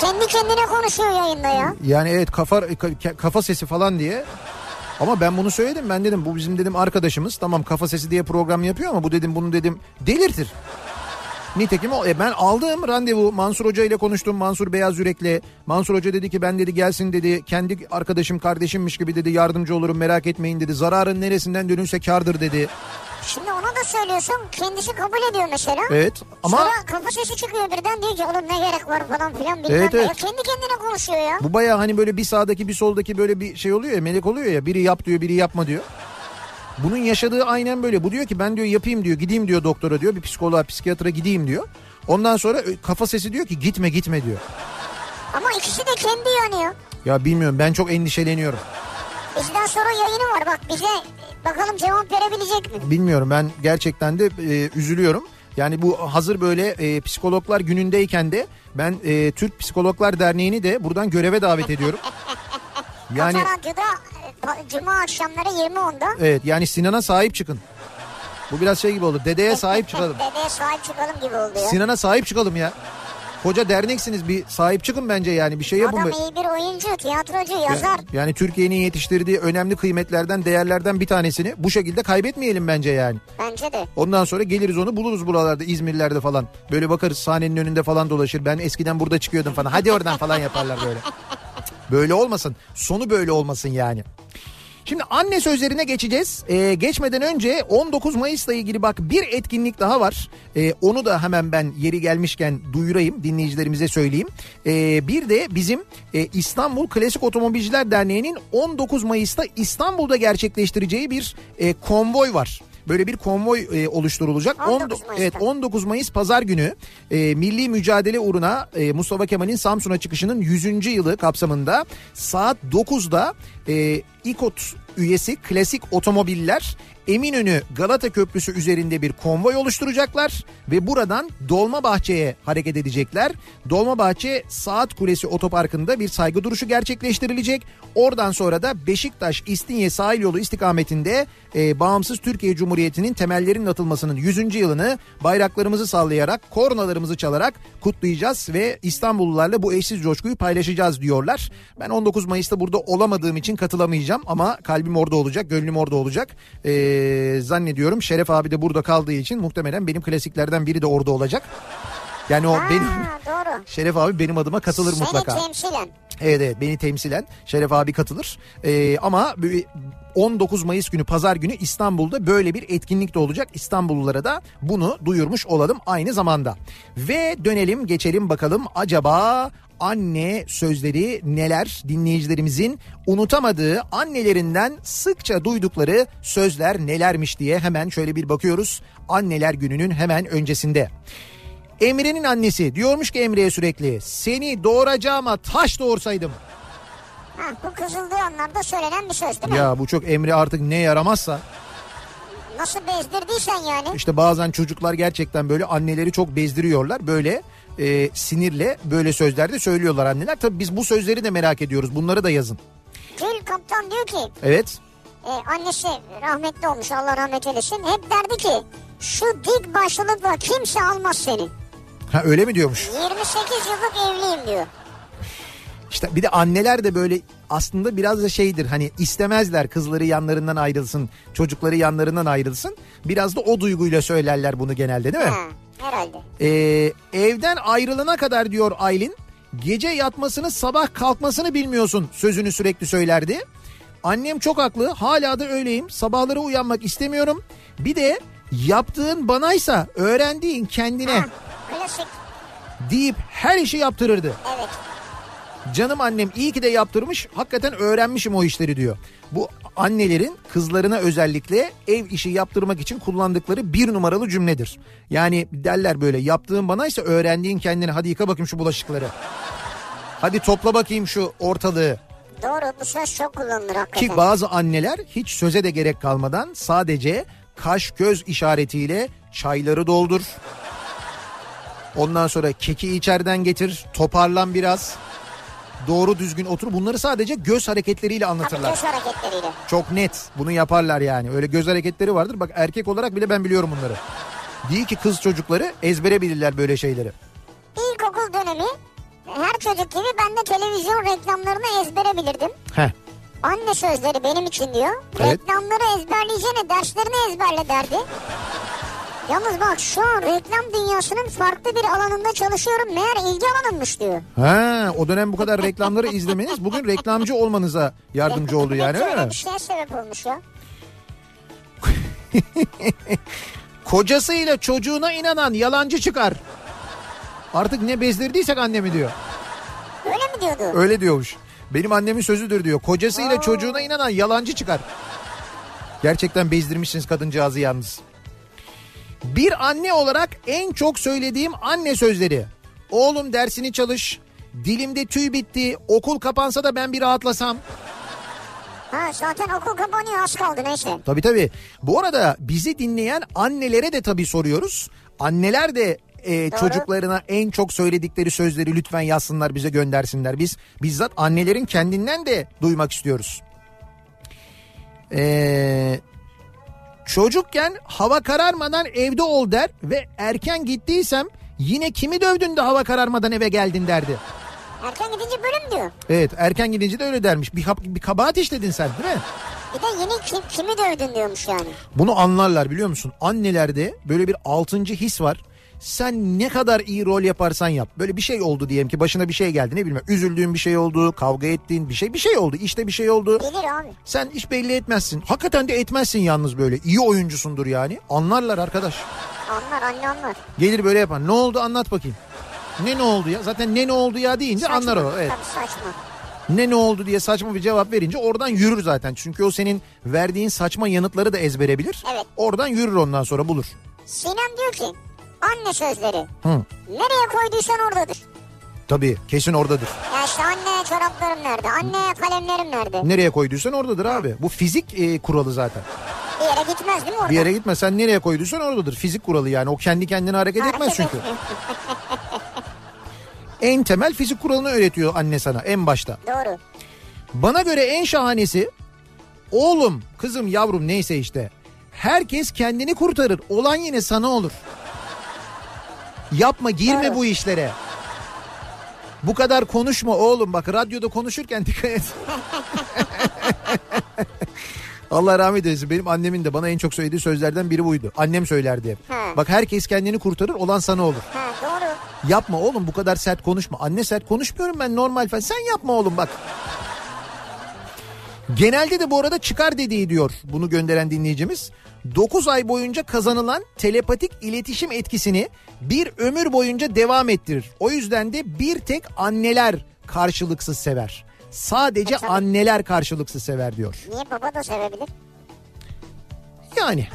Kendi kendine konuşuyor yayında ya.
Yani evet kafa ka- kafa sesi falan diye. Ama ben bunu söyledim. Ben dedim bu bizim dedim arkadaşımız. Tamam kafa sesi diye program yapıyor ama bu dedim bunu dedim delirtir. Nitekim. E ben aldım randevu Mansur Hoca ile konuştum Mansur Beyaz Yürek'le. Mansur Hoca dedi ki ben dedi gelsin dedi kendi arkadaşım kardeşimmiş gibi dedi yardımcı olurum merak etmeyin dedi. Zararın neresinden dönülse kardır dedi.
Şimdi ona da söylüyorsun kendisi kabul ediyor mesela.
Evet ama
Sonra kafa sesi çıkıyor birden diyor ki oğlum ne gerek var falan filan bilmem
Evet,
ne.
evet.
Ya kendi kendine konuşuyor ya.
bu baya hani böyle bir sağdaki bir soldaki böyle bir şey oluyor ya melek oluyor ya biri yap diyor biri yapma diyor. Bunun yaşadığı aynen böyle. Bu diyor ki ben diyor yapayım diyor gideyim diyor doktora diyor bir psikoloğa psikiyatra gideyim diyor. Ondan sonra ö, kafa sesi diyor ki gitme gitme diyor.
Ama ikisi de kendi yanıyor.
Ya bilmiyorum ben çok endişeleniyorum.
Bizden sonra yayını var bak bize bakalım cevap verebilecek mi?
Bilmiyorum ben gerçekten de e, üzülüyorum. Yani bu hazır böyle e, psikologlar günündeyken de ben e, Türk Psikologlar Derneği'ni de buradan göreve davet ediyorum. [laughs] Yani
Kafa Radyo'da e, Cuma akşamları 20.10'da.
evet yani Sinan'a sahip çıkın. Bu biraz şey gibi oldu. Dedeye [laughs] sahip çıkalım.
Dedeye sahip çıkalım gibi oldu ya.
Sinan'a sahip çıkalım ya. Koca derneksiniz bir sahip çıkın bence yani bir şey yapın.
Adam iyi bir oyuncu, tiyatrocu, yazar.
Yani Türkiye'nin yetiştirdiği önemli kıymetlerden, değerlerden bir tanesini bu şekilde kaybetmeyelim bence yani.
Bence de.
Ondan sonra geliriz onu buluruz buralarda İzmirlerde falan. Böyle bakarız sahnenin önünde falan dolaşır. Ben eskiden burada çıkıyordum falan. Hadi oradan falan yaparlar böyle. [laughs] Böyle olmasın. Sonu böyle olmasın yani. Şimdi anne sözlerine geçeceğiz. Ee, geçmeden önce 19 Mayıs'la ilgili bak bir etkinlik daha var. Ee, onu da hemen ben yeri gelmişken duyurayım dinleyicilerimize söyleyeyim. Ee, bir de bizim e, İstanbul Klasik Otomobilciler Derneği'nin 19 Mayıs'ta İstanbul'da gerçekleştireceği bir e, konvoy var. Böyle bir konvoy e, oluşturulacak.
19
On-
Mayıs'ta.
evet 19 Mayıs pazar günü e, milli mücadele uğruna e, Mustafa Kemal'in Samsun'a çıkışının 100. yılı kapsamında saat 9'da e, İKOT üyesi klasik otomobiller Eminönü Galata Köprüsü üzerinde bir konvoy oluşturacaklar ve buradan Dolmabahçe'ye hareket edecekler. Dolmabahçe Saat Kulesi Otoparkı'nda bir saygı duruşu gerçekleştirilecek. Oradan sonra da Beşiktaş İstinye sahil yolu istikametinde e, bağımsız Türkiye Cumhuriyeti'nin temellerinin atılmasının 100. yılını bayraklarımızı sallayarak, kornalarımızı çalarak kutlayacağız ve İstanbullularla bu eşsiz coşkuyu paylaşacağız diyorlar. Ben 19 Mayıs'ta burada olamadığım için katılamayacağım ama kalbim orada olacak, gönlüm orada olacak. E, zannediyorum Şeref abi de burada kaldığı için muhtemelen benim klasiklerden biri de orada olacak. Yani o
Ha,
benim
doğru.
Şeref abi benim adıma katılır
Seni
mutlaka.
temsilen.
Evet evet beni temsilen Şeref abi katılır. Ee, ama böyle 19 Mayıs günü pazar günü İstanbul'da böyle bir etkinlik de olacak. İstanbullulara da bunu duyurmuş olalım aynı zamanda. Ve dönelim geçelim bakalım acaba anne sözleri neler dinleyicilerimizin unutamadığı annelerinden sıkça duydukları sözler nelermiş diye hemen şöyle bir bakıyoruz. Anneler gününün hemen öncesinde. Emre'nin annesi diyormuş ki Emre'ye sürekli seni doğuracağıma taş doğursaydım.
Ha, bu kızıldığı anlarda söylenen bir söz değil mi?
Ya bu çok Emre artık ne yaramazsa
Nasıl bezdirdiysen yani.
işte bazen çocuklar gerçekten böyle anneleri çok bezdiriyorlar. Böyle e, sinirle böyle sözler de söylüyorlar anneler. Tabii biz bu sözleri de merak ediyoruz. Bunları da yazın.
Gül Kaptan diyor ki
Evet.
e, annesi rahmetli olmuş Allah rahmet eylesin. Hep derdi ki şu dik başlılıkla kimse almaz seni.
Ha öyle mi diyormuş?
28 yıllık evliyim diyor.
İşte bir de anneler de böyle aslında biraz da şeydir hani istemezler kızları yanlarından ayrılsın, çocukları yanlarından ayrılsın. Biraz da o duyguyla söylerler bunu genelde değil mi?
Ha, herhalde.
Ee, evden ayrılana kadar diyor Aylin gece yatmasını sabah kalkmasını bilmiyorsun sözünü sürekli söylerdi. Annem çok haklı hala da öyleyim sabahları uyanmak istemiyorum. Bir de yaptığın banaysa öğrendiğin kendine
Klasik.
deyip her işi yaptırırdı.
Evet.
Canım annem iyi ki de yaptırmış hakikaten öğrenmişim o işleri diyor. Bu annelerin kızlarına özellikle ev işi yaptırmak için kullandıkları bir numaralı cümledir. Yani derler böyle yaptığın banaysa öğrendiğin kendine hadi yıka bakayım şu bulaşıkları. Hadi topla bakayım şu ortalığı.
Doğru bu söz çok kullanılır hakikaten.
Ki bazı anneler hiç söze de gerek kalmadan sadece kaş göz işaretiyle çayları doldur. Ondan sonra keki içeriden getir, toparlan biraz. Doğru düzgün otur. Bunları sadece göz hareketleriyle
Tabii
anlatırlar.
göz hareketleriyle.
Çok net. Bunu yaparlar yani. Öyle göz hareketleri vardır. Bak erkek olarak bile ben biliyorum bunları. Değil ki kız çocukları ezbere bilirler böyle şeyleri.
İlkokul dönemi her çocuk gibi ben de televizyon reklamlarını ezbere bilirdim.
Heh.
Anne sözleri benim için diyor.
Evet.
Reklamları ezberleyeceğine derslerini ezberle derdi. Yalnız bak şu an reklam dünyasının farklı bir alanında çalışıyorum. Meğer ilgi alanımmış diyor.
Ha, o dönem bu kadar reklamları izlemeniz bugün reklamcı olmanıza yardımcı oldu yani öyle mi?
bir şeye sebep olmuş ya. [laughs]
Kocasıyla çocuğuna inanan yalancı çıkar. Artık ne bezdirdiysek annemi diyor.
Öyle mi diyordu?
Öyle diyormuş. Benim annemin sözüdür diyor. Kocasıyla çocuğuna inanan yalancı çıkar. Gerçekten bezdirmişsiniz kadıncağızı yalnız. Bir anne olarak en çok söylediğim anne sözleri. Oğlum dersini çalış. Dilimde tüy bitti. Okul kapansa da ben bir rahatlasam.
Ha zaten okul kapanıyor az kaldı neyse.
Tabii tabii. Bu arada bizi dinleyen annelere de tabii soruyoruz. Anneler de e,
Doğru.
çocuklarına en çok söyledikleri sözleri lütfen yazsınlar bize göndersinler. Biz bizzat annelerin kendinden de duymak istiyoruz. Ee, çocukken hava kararmadan evde ol der ve erken gittiysem yine kimi dövdün de hava kararmadan eve geldin derdi.
Erken gidince bölüm diyor.
Evet erken gidince de öyle dermiş. Bir, bir kabahat işledin sen değil mi?
Bir de yeni kim, kimi dövdün diyormuş yani.
Bunu anlarlar biliyor musun? Annelerde böyle bir altıncı his var. Sen ne kadar iyi rol yaparsan yap. Böyle bir şey oldu diyelim ki başına bir şey geldi ne bileyim. Üzüldüğün bir şey oldu, kavga ettiğin bir şey bir şey oldu. işte bir şey oldu.
Bilir abi.
Sen hiç belli etmezsin. Hakikaten de etmezsin yalnız böyle. İyi oyuncusundur yani. Anlarlar arkadaş.
Anlar anne anlar.
Gelir böyle yapar. Ne oldu anlat bakayım. Ne ne oldu ya? Zaten ne ne oldu ya deyince
Saçma.
anlar o. Evet.
Tabii saçma.
Ne ne oldu diye saçma bir cevap verince oradan yürür zaten. Çünkü o senin verdiğin saçma yanıtları da ezbere bilir.
Evet.
Oradan yürür ondan sonra bulur.
Sinem diyor ki anne sözleri.
Hı.
Nereye koyduysan oradadır.
Tabii kesin oradadır.
Ya işte anne çoraplarım nerede? Anne kalemlerim nerede?
Nereye koyduysan oradadır abi. Bu fizik e, kuralı zaten.
Bir yere gitmez değil mi orada?
Bir yere gitme sen nereye koyduysan oradadır. Fizik kuralı yani. O kendi kendine hareket etmez
Hareket
çünkü.
etmiyor. [laughs]
En temel fizik kuralını öğretiyor anne sana en başta.
Doğru.
Bana göre en şahanesi oğlum, kızım, yavrum neyse işte. Herkes kendini kurtarır. Olan yine sana olur. Yapma girme
Evet.
bu işlere. Bu kadar konuşma oğlum bak radyoda konuşurken dikkat et. [laughs] Allah rahmet eylesin. Benim annemin de bana en çok söylediği sözlerden biri buydu. Annem söylerdi hep.
He.
Bak herkes kendini kurtarır olan sana olur.
Ha doğru.
Yapma oğlum bu kadar sert konuşma. Anne sert konuşmuyorum ben normal falan. Sen yapma oğlum bak. Genelde de bu arada çıkar dediği diyor bunu gönderen dinleyicimiz. 9 ay boyunca kazanılan telepatik iletişim etkisini bir ömür boyunca devam ettirir. O yüzden de bir tek anneler karşılıksız sever. Sadece
E, tabii.
anneler karşılıksız sever diyor.
Niye baba da sevebilir?
Yani.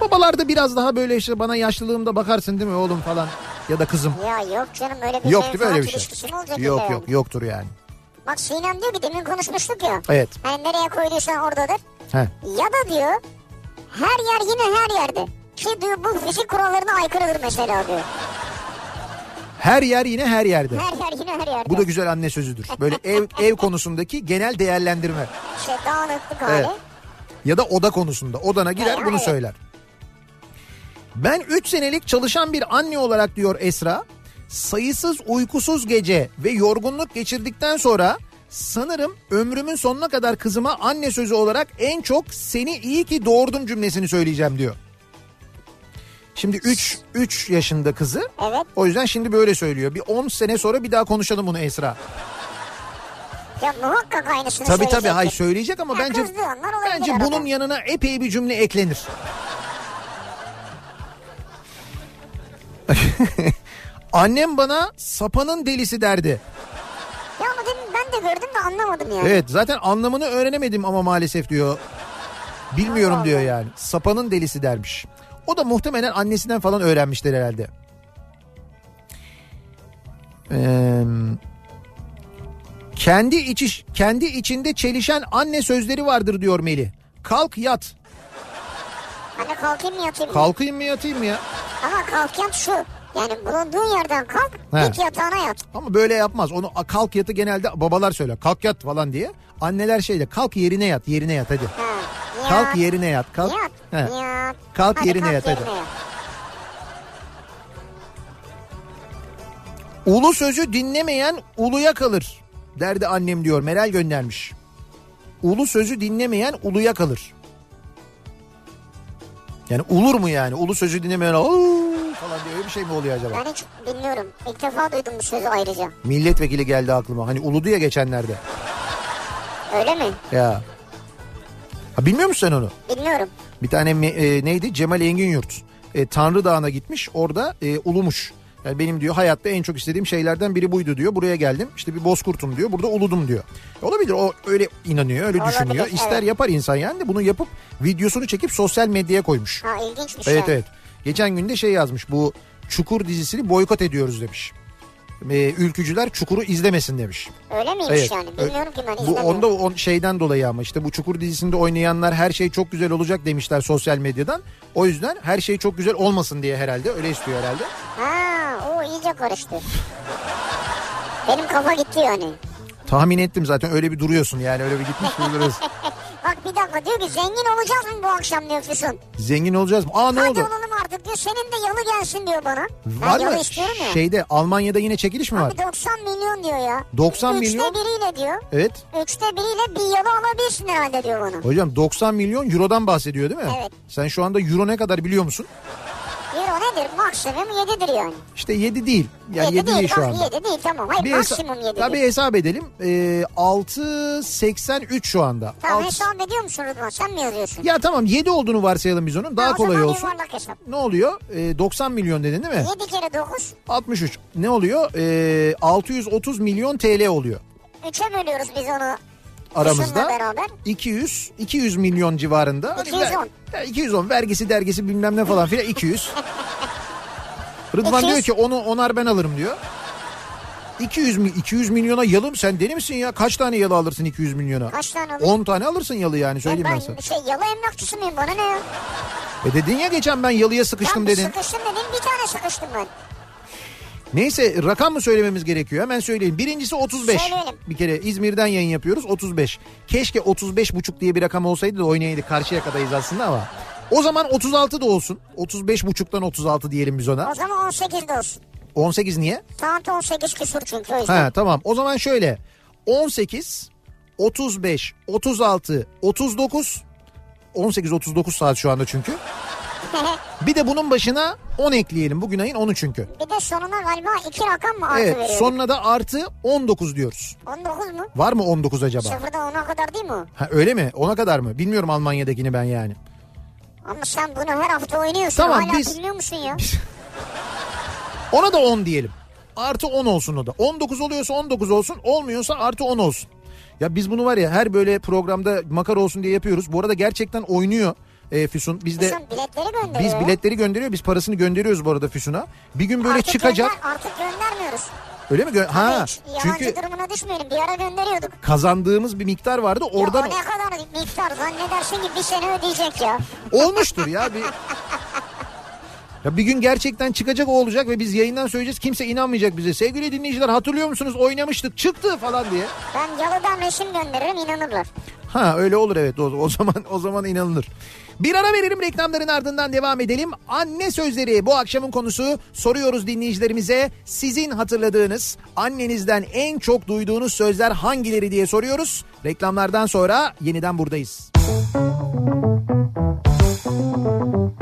Babalar da biraz daha böyle işte bana yaşlılığımda bakarsın değil mi oğlum falan ya da kızım.
Ya yok canım öyle bir
Yok değil mi öyle bir şey? Yok yok
yani?
yoktur yani.
Bak Sinem diyor ki demin konuşmuştuk ya.
Evet.
Hani nereye koyduysan oradadır.
He.
Ya da diyor her yer yine her yerde. Ki diyor bu fizik kurallarına aykırıdır mesela diyor.
Her yer yine her yerde.
Her yer yine her yerde.
Bu da güzel anne sözüdür. Böyle [laughs] ev ev konusundaki genel değerlendirme
İşte dağınıklık hali.
Evet. ya da oda konusunda. Odana girer
Evet,
bunu söyler. Ben 3 senelik çalışan bir anne olarak diyor Esra, sayısız uykusuz gece ve yorgunluk geçirdikten sonra sanırım ömrümün sonuna kadar kızıma anne sözü olarak en çok seni iyi ki doğurdum cümlesini söyleyeceğim diyor. Şimdi 3 3 yaşında kızı.
Evet.
O yüzden şimdi böyle söylüyor. Bir 10 sene sonra bir daha konuşalım bunu Esra.
Ya muhakkak aynısını
Tabii tabii
söyleyecektir.
hay söyleyecek ama
Ya
bence bence
arada.
bunun yanına epey bir cümle eklenir. [laughs] Annem bana sapanın delisi derdi.
Ben de gördüm de anlamadım yani.
Evet zaten anlamını öğrenemedim ama maalesef diyor. Bilmiyorum
Allah
diyor
Allah.
yani. Sapanın delisi dermiş. O da muhtemelen annesinden falan öğrenmişler herhalde. Ee, kendi içi kendi içinde çelişen anne sözleri vardır diyor Melih. Kalk yat.
Hani kalkayım mı yatayım mı?
Kalkayım mı yatayım mı ya?
Ama kalk yat şu. Yani bulunduğun yerden kalk
He.
git yatağına yat.
Ama böyle yapmaz. Onu "A, kalk yatı genelde babalar söyler. Kalk yat falan diye. Anneler şeyle kalk yerine yat yerine yat hadi.
Ha. Yat.
Kalk yerine yat. Kalk.
Yat.
He.
Yat.
Kalk
Hadi
yerine
kalk
yat, hadi.
yerine yat.
Ulu sözü dinlemeyen uluya kalır derdi annem diyor. Meral göndermiş. Ulu sözü dinlemeyen uluya kalır. Yani ulur mu yani? Ulu sözü dinlemeyen falan diye öyle bir şey mi oluyor acaba?
Ben hiç bilmiyorum. İlk defa duydum bu sözü ayrıca.
Milletvekili geldi aklıma. Hani uludu ya geçenlerde.
Öyle mi?
Ya. Ha, bilmiyor musun sen onu?
Bilmiyorum.
Bir tane e, neydi? Cemal Engin Yurt. E, Tanrı Dağı'na gitmiş. Orada e, ulumuş. Yani benim diyor hayatta en çok istediğim şeylerden biri buydu diyor. Buraya geldim. İşte bir bozkurtum diyor. Burada uludum diyor. E, Olabilir. O öyle inanıyor, öyle
Olabilir,
düşünüyor. İster
evet.
yapar insan yani de bunu yapıp videosunu çekip sosyal medyaya koymuş.
Ha ilginçmiş
Evet
yani.
evet. Geçen gün de şey yazmış. Bu Çukur dizisini boykot ediyoruz demiş. E, ülkücüler Çukur'u izlemesin demiş.
Öyle miymiş
Evet.
yani? Bilmiyorum ki ben
Bu
izlemiyorum.
onda o şeyden dolayı ama işte bu Çukur dizisinde oynayanlar her şey çok güzel olacak demişler sosyal medyadan. O yüzden her şey çok güzel olmasın diye herhalde öyle istiyor herhalde.
Ha o iyice karıştı. Benim kafa gitti yani.
Tahmin ettim zaten öyle bir duruyorsun yani öyle bir gitmiş bir duruyorsun. [laughs]
Bak bir dakika diyor ki zengin olacağız mı bu akşam diyor Füsun.
Zengin olacağız mı? Aa ne
Hadi
oldu?
olalım artık diyor. Senin de yalı gelsin diyor bana.
Var
ben
mı?
istiyorum ya.
Şeyde Almanya'da yine çekiliş mi var?
Abi 90 milyon diyor ya.
90
Üçte
milyon?
biriyle diyor.
Evet.
Üçte biriyle bir yalı alabilirsin herhalde diyor bana.
Hocam 90 milyon eurodan bahsediyor değil mi?
Evet.
Sen şu anda euro ne kadar biliyor musun?
Nedir? Maksimum 7'dir yani.
İşte 7 değil. Yani 7,
7
değil,
değil,
şu anda.
7 değil tamam. Hayır
Bir
maksimum 7'dir.
Tabii hesap edelim. Ee, 6.83 şu anda.
Tamam
Alt-
hesap ediyor musun Rıdvan? Sen mi yazıyorsun?
Ya tamam 7 olduğunu varsayalım biz onun. Daha
Ha,
kolay olsun.
hesap.
Ne oluyor? Ee, 90 milyon dedin değil mi?
7 kere 9.
63. Ne oluyor? Ee, 630 milyon TL oluyor
3'e bölüyoruz biz onu.
aramızda.
Füsun'la beraber.
200 200 milyon civarında. Hani
210.
ver- ya 210 vergisi dergisi bilmem ne falan filan 200. [laughs] Rıdvan
200.
diyor ki onu onar ben alırım diyor. 200 mi 200 milyona yalı mı sen deli misin ya? Kaç tane yalı alırsın 200 milyona?
Kaç tane alayım?
10 tane alırsın yalı yani söyleyeyim ben,
ben
sana.
şey yalı emlakçısı mıyım bana ne ya?
E dedin ya geçen ben yalıya sıkıştım
ben
dedin.
sıkıştım dedim bir tane sıkıştım ben.
Neyse rakam mı söylememiz gerekiyor? Hemen söyleyelim. Birincisi 35.
Söyleyelim.
Bir kere İzmir'den yayın yapıyoruz 35. Keşke 35 buçuk diye bir rakam olsaydı da oynayaydık. Karşıya kadayız aslında ama. O zaman 36 da olsun. 35 buçuktan 36 diyelim biz ona.
O zaman 18 de olsun.
18 niye?
Saat 18 küsur çünkü o yüzden.
Ha tamam. O zaman şöyle. 18, 35, 36, 39. 18 39 saat şu anda çünkü. [laughs] Bir de bunun başına 10 ekleyelim. Bugün ayın 10'u çünkü.
bir de sonuna galiba iki rakam mı artı
Evet
veriyor?
sonuna da artı 19 diyoruz.
19 mu?
Var mı 19 acaba?
Sıfırdan 10'a kadar değil mi o?
Ha, öyle mi? Ona kadar mı? Bilmiyorum Almanya'dakini ben yani.
Ama sen bunu her hafta oynuyorsun.
Tamam,
Hala
biz-
bilmiyor musun ya?
Ona da 10 diyelim. Artı 10 olsun o da. 19 oluyorsa 19 olsun. Olmuyorsa artı 10 olsun. Ya biz bunu var ya her böyle programda makara olsun diye yapıyoruz. Bu arada gerçekten oynuyor e, Füsun. Biz de
Sen biletleri gönderiyor.
biz biletleri gönderiyor. Biz parasını gönderiyoruz bu arada Füsun'a. Bir gün böyle
Artık
çıkacak.
Gönder, artık göndermiyoruz.
Öyle mi? Gö- ha.
Hiç
Çünkü
durumuna düşmeyelim. Bir ara gönderiyorduk.
kazandığımız bir miktar vardı. Oradan
Ya ne kadar miktar zannedersin ki bir sene ödeyecek ya. [laughs]
olmuştur ya bir Ya bir gün gerçekten çıkacak o olacak ve biz yayından söyleyeceğiz. Kimse inanmayacak bize. Sevgili dinleyiciler hatırlıyor musunuz? Oynamıştık. Çıktı falan diye.
Ben yalıdan resim gönderirim inanırlar.
Ha öyle olur evet o, o zaman o zaman inanılır. Bir ara verelim reklamların ardından devam edelim. Anne sözleri bu akşamın konusu soruyoruz dinleyicilerimize. Sizin hatırladığınız annenizden en çok duyduğunuz sözler hangileri diye soruyoruz. Reklamlardan sonra yeniden buradayız. Kafa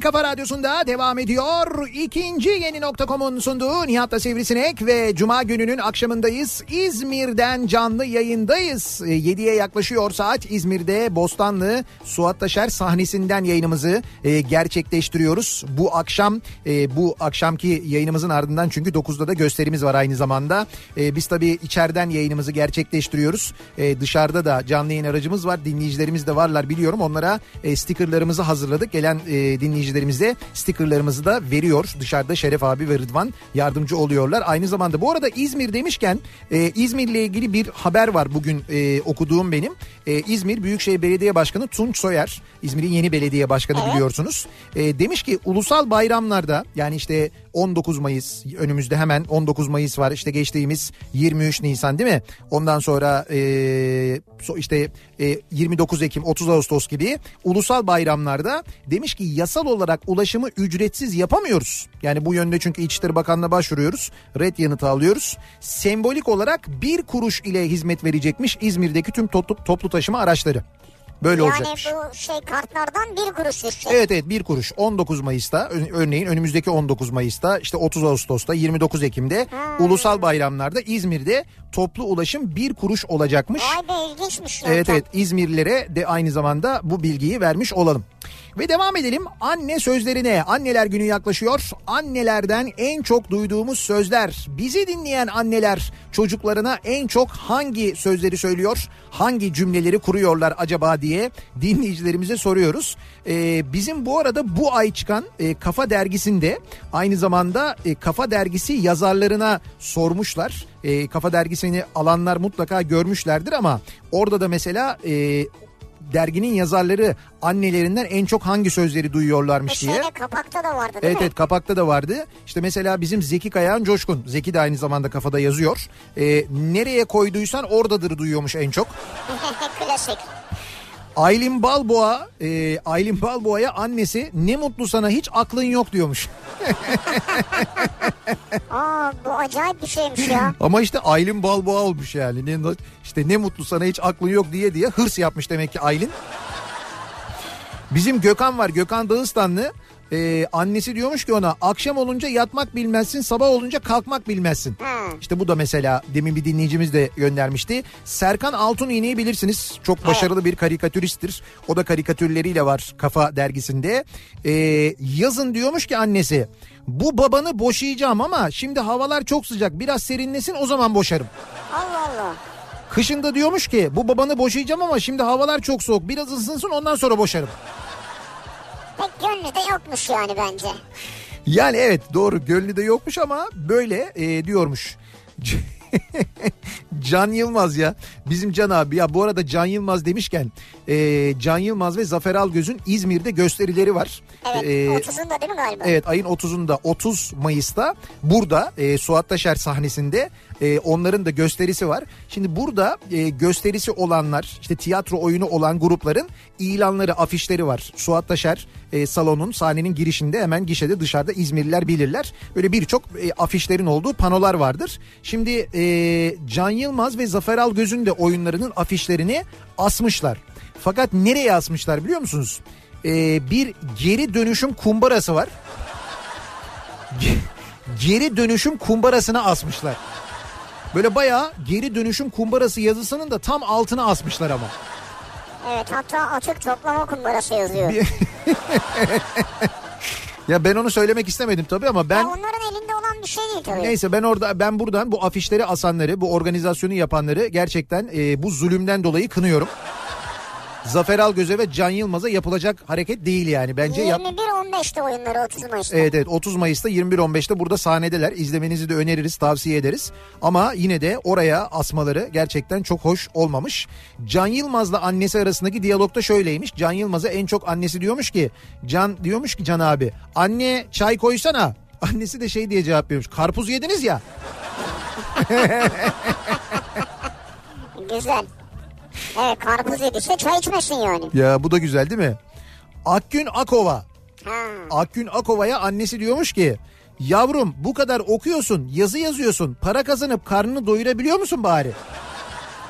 En kafa radyosunda devam ediyor. İkinci yeni nokta.com'un sunduğu Nihat'la Sivrisinek ve Cuma gününün akşamındayız. İzmir'den canlı yayındayız. 7'ye yaklaşıyor saat İzmir'de Bostanlı Suat Taşer sahnesinden yayınımızı e, gerçekleştiriyoruz. Bu akşam e, bu akşamki yayınımızın ardından çünkü 9'da da gösterimiz var aynı zamanda. E, biz tabii içeriden yayınımızı gerçekleştiriyoruz. E, dışarıda da canlı yayın aracımız var. Dinleyicilerimiz de varlar biliyorum. Onlara e, stickerlarımızı hazırladık. Gelen e, dinleyiciler dinleyicilerimiz de stickerlarımızı da veriyor. Dışarıda Şeref abi ve Rıdvan yardımcı oluyorlar. Aynı zamanda bu arada İzmir demişken e, İzmir'le ilgili bir haber var bugün e, okuduğum benim. E, İzmir Büyükşehir Belediye Başkanı Tunç Soyer, İzmir'in yeni belediye başkanı biliyorsunuz. E, demiş ki ulusal bayramlarda yani işte 19 Mayıs önümüzde hemen 19 Mayıs var işte geçtiğimiz 23 Nisan değil mi? Ondan sonra e, işte e, 29 Ekim 30 Ağustos gibi ulusal bayramlarda demiş ki yasal olarak ulaşımı ücretsiz yapamıyoruz. Yani bu yönde çünkü İçişleri Bakanlığı'na başvuruyoruz. Red yanıtı alıyoruz. Sembolik olarak bir kuruş ile hizmet verecekmiş İzmir'deki tüm toplu, toplu taşıma araçları. Böyle
Yani
olacakmış.
bu şey kartlardan bir kuruş düşecek.
Evet evet bir kuruş 19 Mayıs'ta örneğin önümüzdeki 19 Mayıs'ta işte 30 Ağustos'ta 29 Ekim'de ulusal bayramlarda İzmir'de toplu ulaşım bir kuruş olacakmış.
Vay be ilginçmiş yöntem.
Evet evet İzmirlilere de aynı zamanda bu bilgiyi vermiş olalım. Ve devam edelim anne sözlerine. Anneler günü yaklaşıyor. Annelerden en çok duyduğumuz sözler. Bizi dinleyen anneler çocuklarına en çok hangi sözleri söylüyor? Hangi cümleleri kuruyorlar acaba diye dinleyicilerimize soruyoruz. Ee, bizim bu arada bu ay çıkan e, Kafa Dergisi'nde aynı zamanda e, Kafa Dergisi yazarlarına sormuşlar. E, Kafa Dergisi'ni alanlar mutlaka görmüşlerdir ama orada da mesela e, derginin yazarları annelerinden en çok hangi sözleri duyuyorlarmış diye.
şeyde kapakta da vardı değil
Evet
mi?
evet kapakta da vardı. İşte mesela bizim Zeki Kayağan Coşkun. Zeki de aynı zamanda kafada yazıyor. E, nereye koyduysan oradadır duyuyormuş en çok. [laughs]
Klasik.
Aylin Balboğa, e, Aylin Balboğa'ya annesi ne mutlu sana hiç aklın yok diyormuş. [laughs]
Aa bu acayip bir şeymiş ya. [laughs]
Ama işte Aylin Balboğa olmuş yani. Ne, işte ne mutlu sana hiç aklın yok diye diye hırs yapmış demek ki Aylin. Bizim Gökhan var Gökhan Dağıstanlı. Ee, annesi diyormuş ki ona akşam olunca yatmak bilmezsin sabah olunca kalkmak bilmezsin. İşte bu da mesela demin bir dinleyicimiz de göndermişti. Serkan Altun İğne'yi bilirsiniz. Çok başarılı bir karikatüristtir. O da karikatürleriyle var Kafa dergisinde. Ee, yazın diyormuş ki annesi bu babanı boşayacağım ama şimdi havalar çok sıcak biraz serinlesin o zaman boşarım.
Allah Allah.
Kışında diyormuş ki bu babanı boşayacağım ama şimdi havalar çok soğuk biraz ısınsın ondan sonra boşarım.
Pek gönlü de yokmuş yani bence.
Yani evet doğru gönlü de yokmuş ama böyle e, diyormuş. [laughs] Can Yılmaz ya bizim Can abi ya bu arada Can Yılmaz demişken e, Can Yılmaz ve Zafer Algöz'ün İzmir'de gösterileri var.
Evet
E,
30'unda değil mi galiba?
Evet ayın 30'unda 30 Mayıs'ta burada e, Suat Taşer sahnesinde e, onların da gösterisi var. Şimdi burada e, gösterisi olanlar işte tiyatro oyunu olan grupların ilanları afişleri var. Suat Taşer e, salonun sahnenin girişinde hemen gişede dışarıda İzmirliler bilirler. Böyle birçok e, afişlerin olduğu panolar vardır. Şimdi e, Can Yılmaz ve Zafer Algöz'ün de oyunlarının afişlerini asmışlar. Fakat nereye asmışlar biliyor musunuz? E, bir geri dönüşüm kumbarası var geri dönüşüm kumbarasına asmışlar. Böyle bayağı geri dönüşüm kumbarası yazısının da tam altına asmışlar ama.
Evet hatta açık toplama kumbarası yazıyor.
Ya ben onu söylemek istemedim tabii ama ben
Ya onların elinde olan bir şey değil tabii.
neyse ben orada ben buradan bu afişleri asanları, bu organizasyonu yapanları gerçekten e, bu zulümden dolayı kınıyorum. Zafer Algöz'e ve Can Yılmaz'a yapılacak hareket değil yani. Bence yap
21-15'te oyunları 30 Mayıs'ta.
Evet evet 30 Mayıs'ta 21.15'te burada sahnedeler. İzlemenizi de öneririz, tavsiye ederiz. Ama yine de oraya asmaları gerçekten çok hoş olmamış. Can Yılmaz'la annesi arasındaki diyalogda şöyleymiş. Can Yılmaz'a en çok annesi diyormuş ki, Can diyormuş ki Can abi, anne çay koysana. [laughs] Annesi de şey diye cevap veriyormuş. Karpuz yediniz ya. [laughs]
Güzel. Evet karpuz yediyse çay içmesin yani.
Ya bu da güzel değil mi? Akgün Akova.
Ha.
Akgün Akova'ya annesi diyormuş ki yavrum bu kadar okuyorsun yazı yazıyorsun para kazanıp karnını doyurabiliyor musun bari?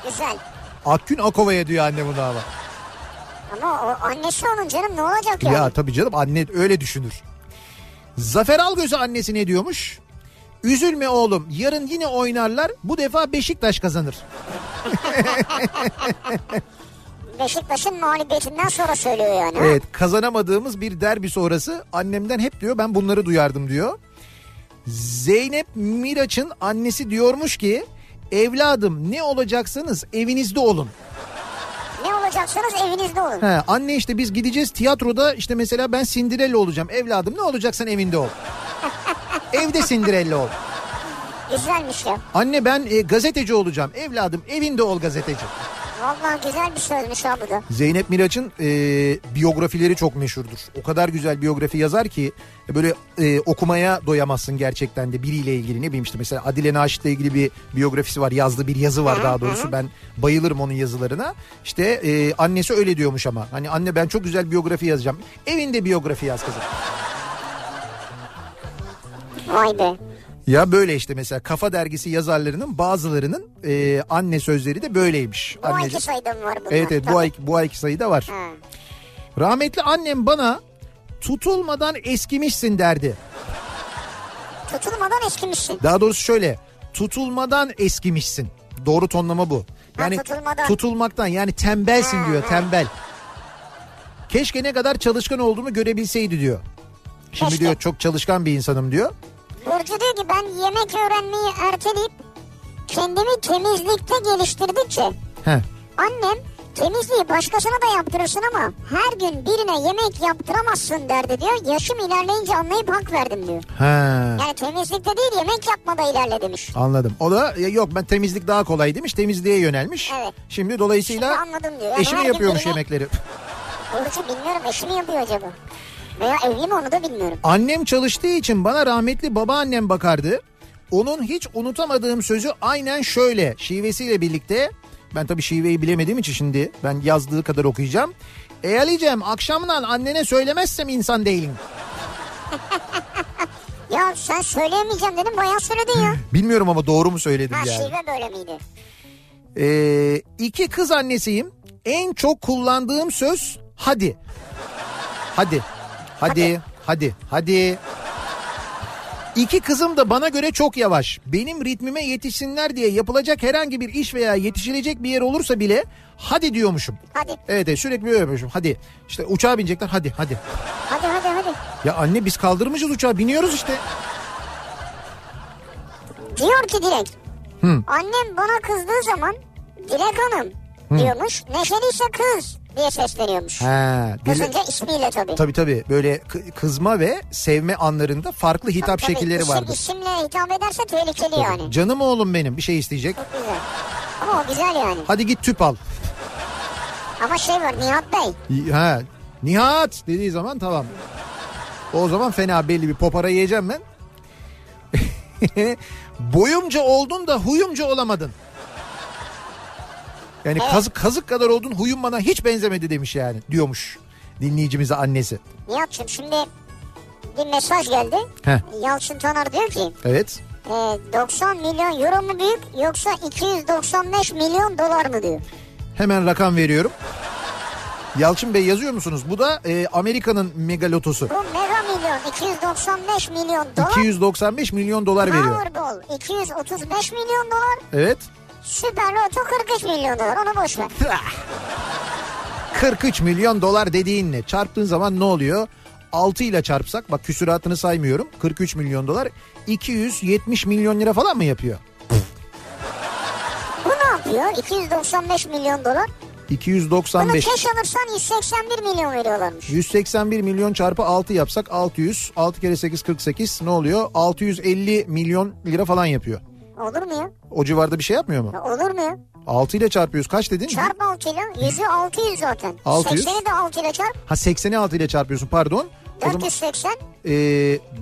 Güzel.
Akgün Akova'ya diyor anne bunu ama.
Ama o annesi onun canım ne olacak yani?
Ya tabii canım anne öyle düşünür. Zafer Algöz'e annesi ne diyormuş? Üzülme oğlum yarın yine oynarlar bu defa Beşiktaş kazanır.
Beşiktaş'ın mağlubiyetinden sonra söylüyor yani.
Evet kazanamadığımız bir derbi sonrası annemden hep diyor ben bunları duyardım diyor. Zeynep Miraç'ın annesi diyormuş ki evladım ne olacaksanız evinizde olun.
Ne olacak? olacaksanız evinizde olun.
He, anne işte biz gideceğiz tiyatroda işte mesela ben Cinderella olacağım. Evladım ne olacaksan evinde ol. [laughs] Evde Cinderella ol.
Güzelmiş ya.
Anne ben e, gazeteci olacağım. Evladım evinde ol gazeteci.
Vallahi güzel bir sözmüş ha bu da.
Zeynep Miraç'ın e, biyografileri çok meşhurdur. O kadar güzel biyografi yazar ki e, böyle e, okumaya doyamazsın gerçekten de biriyle ilgili. Ne bileyim işte mesela Adile Naşit'le ilgili bir biyografisi var. Yazdığı bir yazı var daha doğrusu. Ben bayılırım onun yazılarına. İşte e, annesi öyle diyormuş ama. Hani anne ben çok güzel biyografi yazacağım. Evinde biyografi yaz kızım.
Vay be.
Ya böyle işte mesela Kafa Dergisi yazarlarının bazılarının e, anne sözleri de böyleymiş.
Bu
Anneciğim-
ayki sayıda mı var bunlar?
Evet evet bu ay, bu ayki sayıda var.
Ha.
Rahmetli annem bana tutulmadan eskimişsin derdi.
Tutulmadan eskimişsin.
Daha doğrusu şöyle tutulmadan eskimişsin. Doğru tonlama bu.
Ha,
Yani
tutulmadan.
tutulmaktan yani tembelsin
Ha,
diyor
ha.
tembel. Keşke ne kadar çalışkan olduğumu görebilseydi diyor. Şimdi
Keşke.
diyor çok çalışkan bir insanım diyor.
Burcu diyor ki ben yemek öğrenmeyi erteleyip kendimi temizlikte geliştirdikçe
Heh.
annem temizliği başkasına da yaptırırsın ama her gün birine yemek yaptıramazsın derdi diyor. Yaşım ilerleyince anlayıp hak verdim diyor.
Ha.
Yani temizlikte değil yemek yapmada ilerle demiş.
Anladım. O da ya yok ben temizlik daha kolay demiş. Temizliğe yönelmiş.
Evet.
Şimdi dolayısıyla
Şimdi anladım diyor. Yani
eşi mi
her gün
yapıyormuş
birine-
yemekleri?
Burcu bilmiyorum eşi mi yapıyor acaba? Veya evli mi onu da bilmiyorum.
Annem çalıştığı için bana rahmetli babaannem bakardı. Onun hiç unutamadığım sözü aynen şöyle şivesiyle birlikte. Ben tabii şiveyi bilemediğim için şimdi ben yazdığı kadar okuyacağım. E Ali'cem akşamdan annene söylemezsem insan değilim. [laughs]
Ya sen söyleyemeyeceğim dedim bayağı söyledin ya. [laughs]
Bilmiyorum ama doğru mu söyledim
Ha
yani.
şive böyle miydi?
Ee, iki kız annesiyim. En çok kullandığım söz hadi. Hadi. Hadi. Hadi. Hadi. İki kızım da bana göre çok yavaş. Benim ritmime yetişsinler diye yapılacak herhangi bir iş veya yetişilecek bir yer olursa bile hadi diyormuşum.
Hadi
Evet, evet sürekli böyle yapıyormuşum. Hadi. İşte uçağa binecekler. Hadi hadi.
hadi hadi hadi.
Ya anne biz kaldırmışız uçağı. Biniyoruz işte.
Diyor ki Dilek.
Hı.
Annem bana kızdığı zaman Dilek Hanım diyormuş. Neşeliyse kız diye sesleniyormuş.
Ha, dile-
Kızınca ismiyle tabii.
Tabii tabii böyle kı- kızma ve sevme anlarında farklı hitap
Tabii,
şekilleri
isim,
vardır.
İsimle hitap ederse tehlikeli yani.
Canım oğlum benim bir şey isteyecek.
Çok güzel. Ama o güzel yani.
Hadi git tüp al.
Ama şey var Nihat Bey.
Ha, Nihat dediği zaman tamam. O zaman fena belli bir popara yiyeceğim ben. [laughs] Boyumca oldun da huyumca olamadın. Yani kazık kazık kadar oldun huyum bana hiç benzemedi demiş yani diyormuş dinleyicimize annesi.
Nihat'cığım şimdi bir mesaj geldi.
Heh.
Yalçın Taner diyor ki
Evet.
e, 90 milyon euro mu büyük yoksa 295 milyon dolar mı diyor.
Hemen rakam veriyorum. Yalçın Bey yazıyor musunuz? Bu da e, Amerika'nın megalotosu.
Bu mega milyon 295 milyon dolar.
295 milyon dolar veriyor.
Powerball 235 milyon dolar.
Evet.
Süper Loto 43 milyon dolar onu boş ver. [laughs]
43 milyon dolar dediğin ne? Çarptığın zaman ne oluyor? 6 ile çarpsak bak küsuratını saymıyorum. 43 milyon dolar 270 milyon lira falan mı yapıyor?
Bu ne yapıyor? 295 milyon dolar. Bunu
295.
keş alırsan 181 milyon veriyorlarmış.
181 milyon çarpı 6 yapsak 600. 6 kere 8 48 ne oluyor? 650 milyon lira falan yapıyor.
Olur mu ya?
O civarda bir şey yapmıyor mu?
Ya Olur mu ya?
6 ile çarpıyoruz. Kaç dedin?
Çarp 6 ile 100'ü 600 zaten.
600.
80'i de 6 ile çarp.
Ha 80'i 6 ile çarpıyorsun pardon. O zaman
480.
e,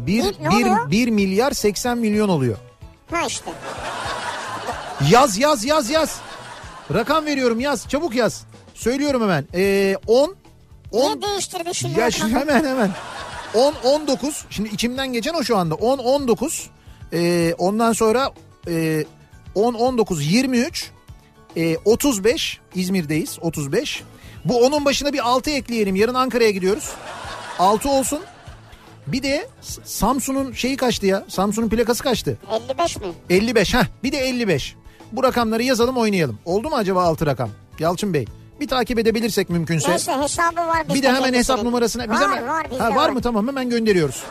1,
Ne oluyor?
1 milyar 80 milyon oluyor.
Ha işte.
Yaz yaz yaz yaz. Rakam veriyorum yaz çabuk yaz. Söylüyorum hemen. Ee, 10 10
Niye değiştirdi şimdi?
ya şu- hemen hemen. 10 19 şimdi içimden geçen o şu anda. 10 19 ee, ondan sonra ee, 10 19 23 ee, 35 İzmir'deyiz 35. Bu onun başına bir 6 ekleyelim. Yarın Ankara'ya gidiyoruz. 6 olsun. Bir de Samsun'un şeyi kaçtı ya? Samsun'un plakası kaçtı?
55 mi?
55 ha bir de 55. Bu rakamları yazalım oynayalım. Oldu mu acaba 6 rakam? Yalçın Bey bir takip edebilirsek mümkünse.
Neyse hesabı var.
Bir de hemen hesap numarasına. Biz
var,
hemen,
var bizde
ha, var mı tamam hemen gönderiyoruz.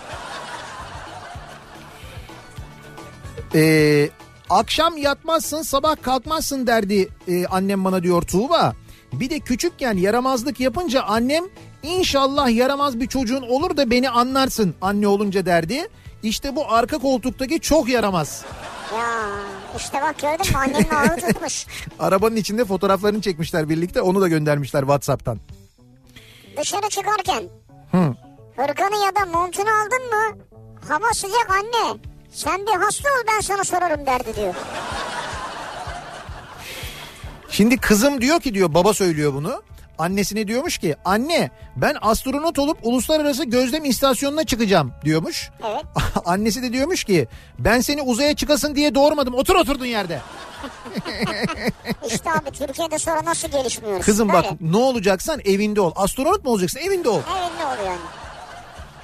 Ee, akşam yatmazsın sabah kalkmazsın derdi e, annem bana diyor Tuğba. Bir de küçükken yaramazlık yapınca annem inşallah yaramaz bir çocuğun olur da beni anlarsın anne olunca derdi. İşte bu arka koltuktaki çok yaramaz.
Ya işte bak gördün mü annenin ağı tutmuş.
Arabanın içinde fotoğraflarını çekmişler birlikte onu da göndermişler Whatsapp'tan.
Dışarı çıkarken
Hı.
hırkanı ya da montunu aldın mı? Hava sıcak anne. Sen bir hasta ol ben sana sorarım derdi diyor.
Şimdi kızım diyor ki diyor baba söylüyor bunu. Annesine diyormuş ki anne ben astronot olup uluslararası gözlem istasyonuna çıkacağım diyormuş.
Evet. [laughs]
Annesi de diyormuş ki ben seni uzaya çıkasın diye doğurmadım otur oturduğun yerde. [laughs]
İşte abi Türkiye'de sonra nasıl gelişmiyoruz?
Kızım
Böyle.
bak ne olacaksan evinde ol. Astronot mu olacaksın evinde ol.
Ne oluyor yani?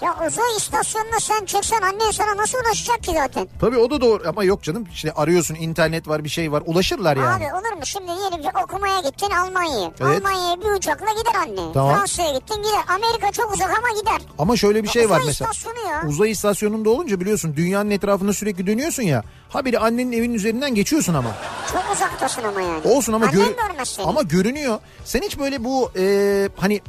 Ya uzay istasyonuna sen çıksan annen sana nasıl ulaşacak ki zaten?
Tabii o da doğru ama yok canım işte arıyorsun internet var bir şey var ulaşırlar yani.
Abi olur mu şimdi diyelim ki okumaya gittin Almanya'ya.
Evet.
Almanya'ya bir uçakla gider anne.
Tamam.
Fransa'ya gittin gider. Amerika çok uzak ama gider.
Ama şöyle bir şey var mesela.
ya.
Uzay istasyonunda olunca biliyorsun dünyanın etrafında sürekli dönüyorsun ya. Habire annenin evinin üzerinden geçiyorsun ama.
Çok uzaktasın ama yani.
Olsun ama
Annen
gör- ama görünüyor. Sen hiç böyle bu e, hani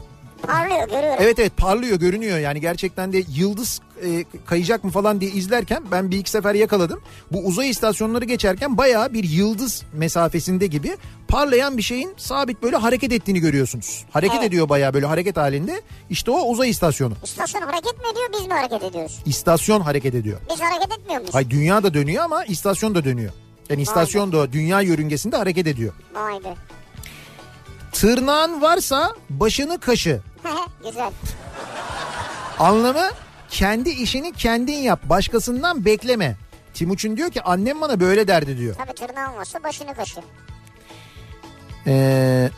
Parlıyor görüyorum.
evet evet parlıyor görünüyor yani gerçekten de yıldız e, kayacak mı falan diye izlerken ben bir iki sefer yakaladım. Bu uzay istasyonları geçerken bayağı bir yıldız mesafesinde gibi parlayan bir şeyin sabit böyle hareket ettiğini görüyorsunuz. Hareket
Evet.
ediyor bayağı böyle hareket halinde. İşte o uzay istasyonu.
İstasyon hareket mi ediyor biz mi hareket ediyoruz?
İstasyon hareket ediyor.
Biz hareket etmiyor muyuz?
Hay dünya da dönüyor ama istasyon da dönüyor. Yani istasyon da dünya yörüngesinde hareket ediyor.
Vay be.
Tırnağın varsa başını kaşı. [laughs]
Güzel.
Anlamı kendi işini kendin yap. Başkasından bekleme. Timuçin diyor ki annem bana böyle derdi diyor.
Tabii tırnağın varsa başını kaşı.
Ee,